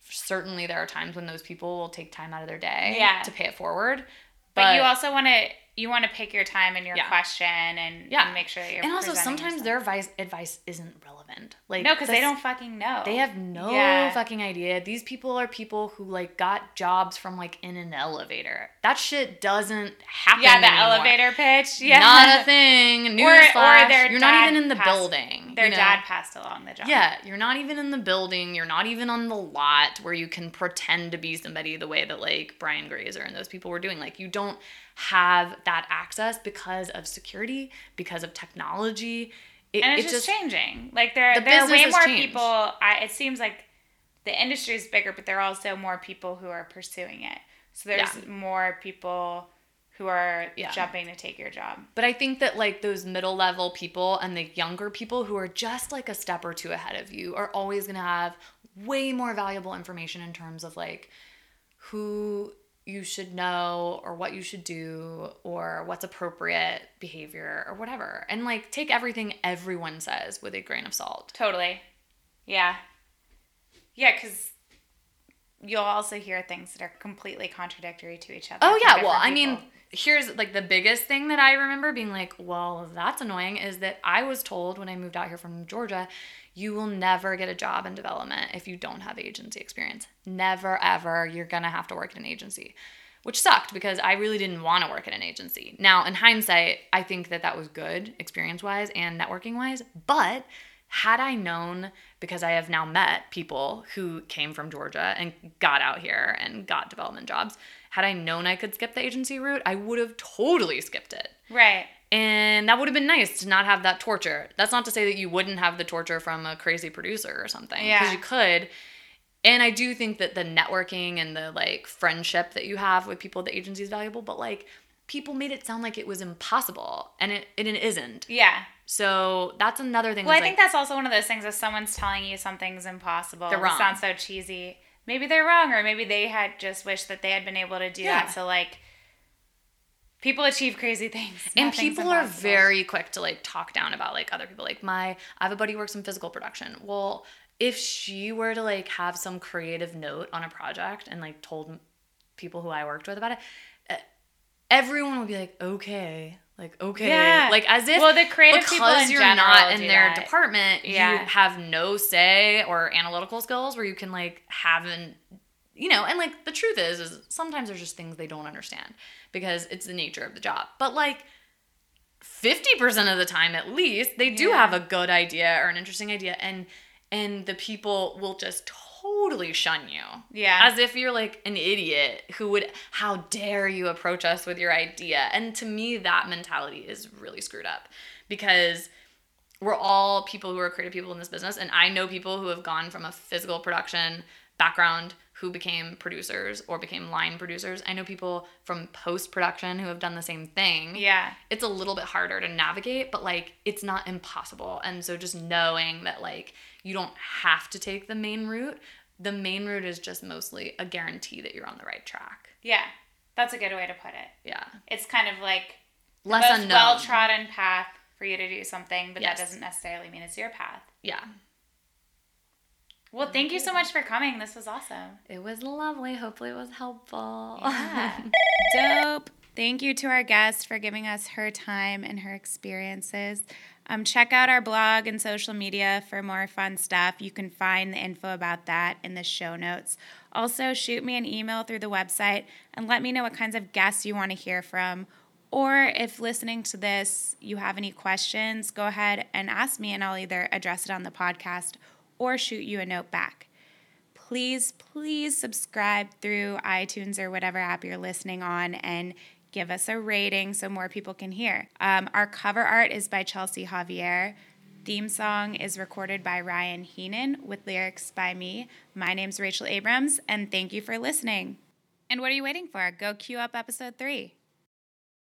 certainly there are times when those people will take time out of their day Yeah. to pay it forward But, you also want to you want to pick your time and your Yeah. question and, Yeah. and make sure that you're and also sometimes yourself. their advice advice isn't relevant. Like no because they don't fucking know. They have no Yeah. fucking idea. These people are people who like got jobs from like in an elevator. That shit doesn't happen. yeah the anymore. elevator pitch yeah Not a thing. Or- or Newsflash. their You're not even in the passed- building. Their you know? dad passed along the job. Yeah, you're not even in the building. You're not even on the lot where you can pretend to be somebody the way that like Brian Grazer and those people were doing. Like you don't have that access because of security, because of technology. It, and it's it just, changing. Like there, The there are way more changed. people. I, it seems like the industry is bigger, but there are also more people who are pursuing it. So there's Yeah. more people who are Yeah. jumping to take your job. But I think that like those middle level people and the younger people who are just like a step or two ahead of you are always going to have way more valuable information in terms of like who you should know or what you should do or what's appropriate behavior or whatever. And like take everything everyone says with a grain of salt. Totally. Yeah. Yeah, because you'll also hear things that are completely contradictory to each other. Oh yeah, well, different I mean, here's like the biggest thing that I remember being like, well, that's annoying is that I was told when I moved out here from Georgia, you will never get a job in development if you don't have agency experience. Never ever, you're going to have to work at an agency. Which sucked because I really didn't want to work at an agency. Now, in hindsight, I think that that was good experience wise and networking wise. But had I known, because I have now met people who came from Georgia and got out here and got development jobs, had I known I could skip the agency route, I would have totally skipped it. right. And that would have been nice to not have that torture. That's not to say that you wouldn't have the torture from a crazy producer or something. Yeah. Because you could. And I do think that the networking and the like friendship that you have with people at the agency is valuable, but like people made it sound like it was impossible and it, it isn't. Yeah. So that's another thing. Well, I that's, think that's also one of those things if someone's telling you something's impossible, They're it wrong. sounds so cheesy. Maybe they're wrong, or maybe they had just wished that they had been able to do Yeah. that. So, like, people achieve crazy things. and people are very quick to like talk down about like other people like my i have a buddy who works in physical production well if she were to like have some creative note on a project and like told people who i worked with about it everyone would be like okay like okay Yeah. like as if Well, the creative because you're not in their that. department Yeah. you have no say or analytical skills where you can like have an you know and like the truth is is sometimes there's just things they don't understand because it's the nature of the job but like 50% of the time at least they do Yeah. have a good idea or an interesting idea and and the people will just totally shun you Yeah. as if you're like an idiot who would how dare you approach us with your idea and to me that mentality is really screwed up because we're all people who are creative people in this business and i know people who have gone from a physical production background who became producers or became line producers i know people from post production who have done the same thing Yeah. it's a little bit harder to navigate but like it's not impossible and so just knowing that like you don't have to take the main route the main route is just mostly a guarantee that you're on the right track Yeah. That's a good way to put it. yeah It's kind of like less unknown well trodden path for you to do something, but Yes. that doesn't necessarily mean it's your path. yeah Well, thank you so much for coming. This was awesome. it was lovely hopefully it was helpful Yeah. Dope. Thank you to our guest for giving us her time and her experiences. Um, check out our blog and social media for more fun stuff. You can find the info about that in the show notes. Also, shoot me an email through the website and let me know what kinds of guests you want to hear from. Or if listening to this, you have any questions, go ahead and ask me, and I'll either address it on the podcast or shoot you a note back please, please subscribe through iTunes or whatever app you're listening on and give us a rating so more people can hear. Um, our cover art is by Chelsea Javier. Theme song is recorded by Ryan Heenan with lyrics by me. My name's Rachel Abrams, and thank you for listening. And what are you waiting for? Go queue up episode three.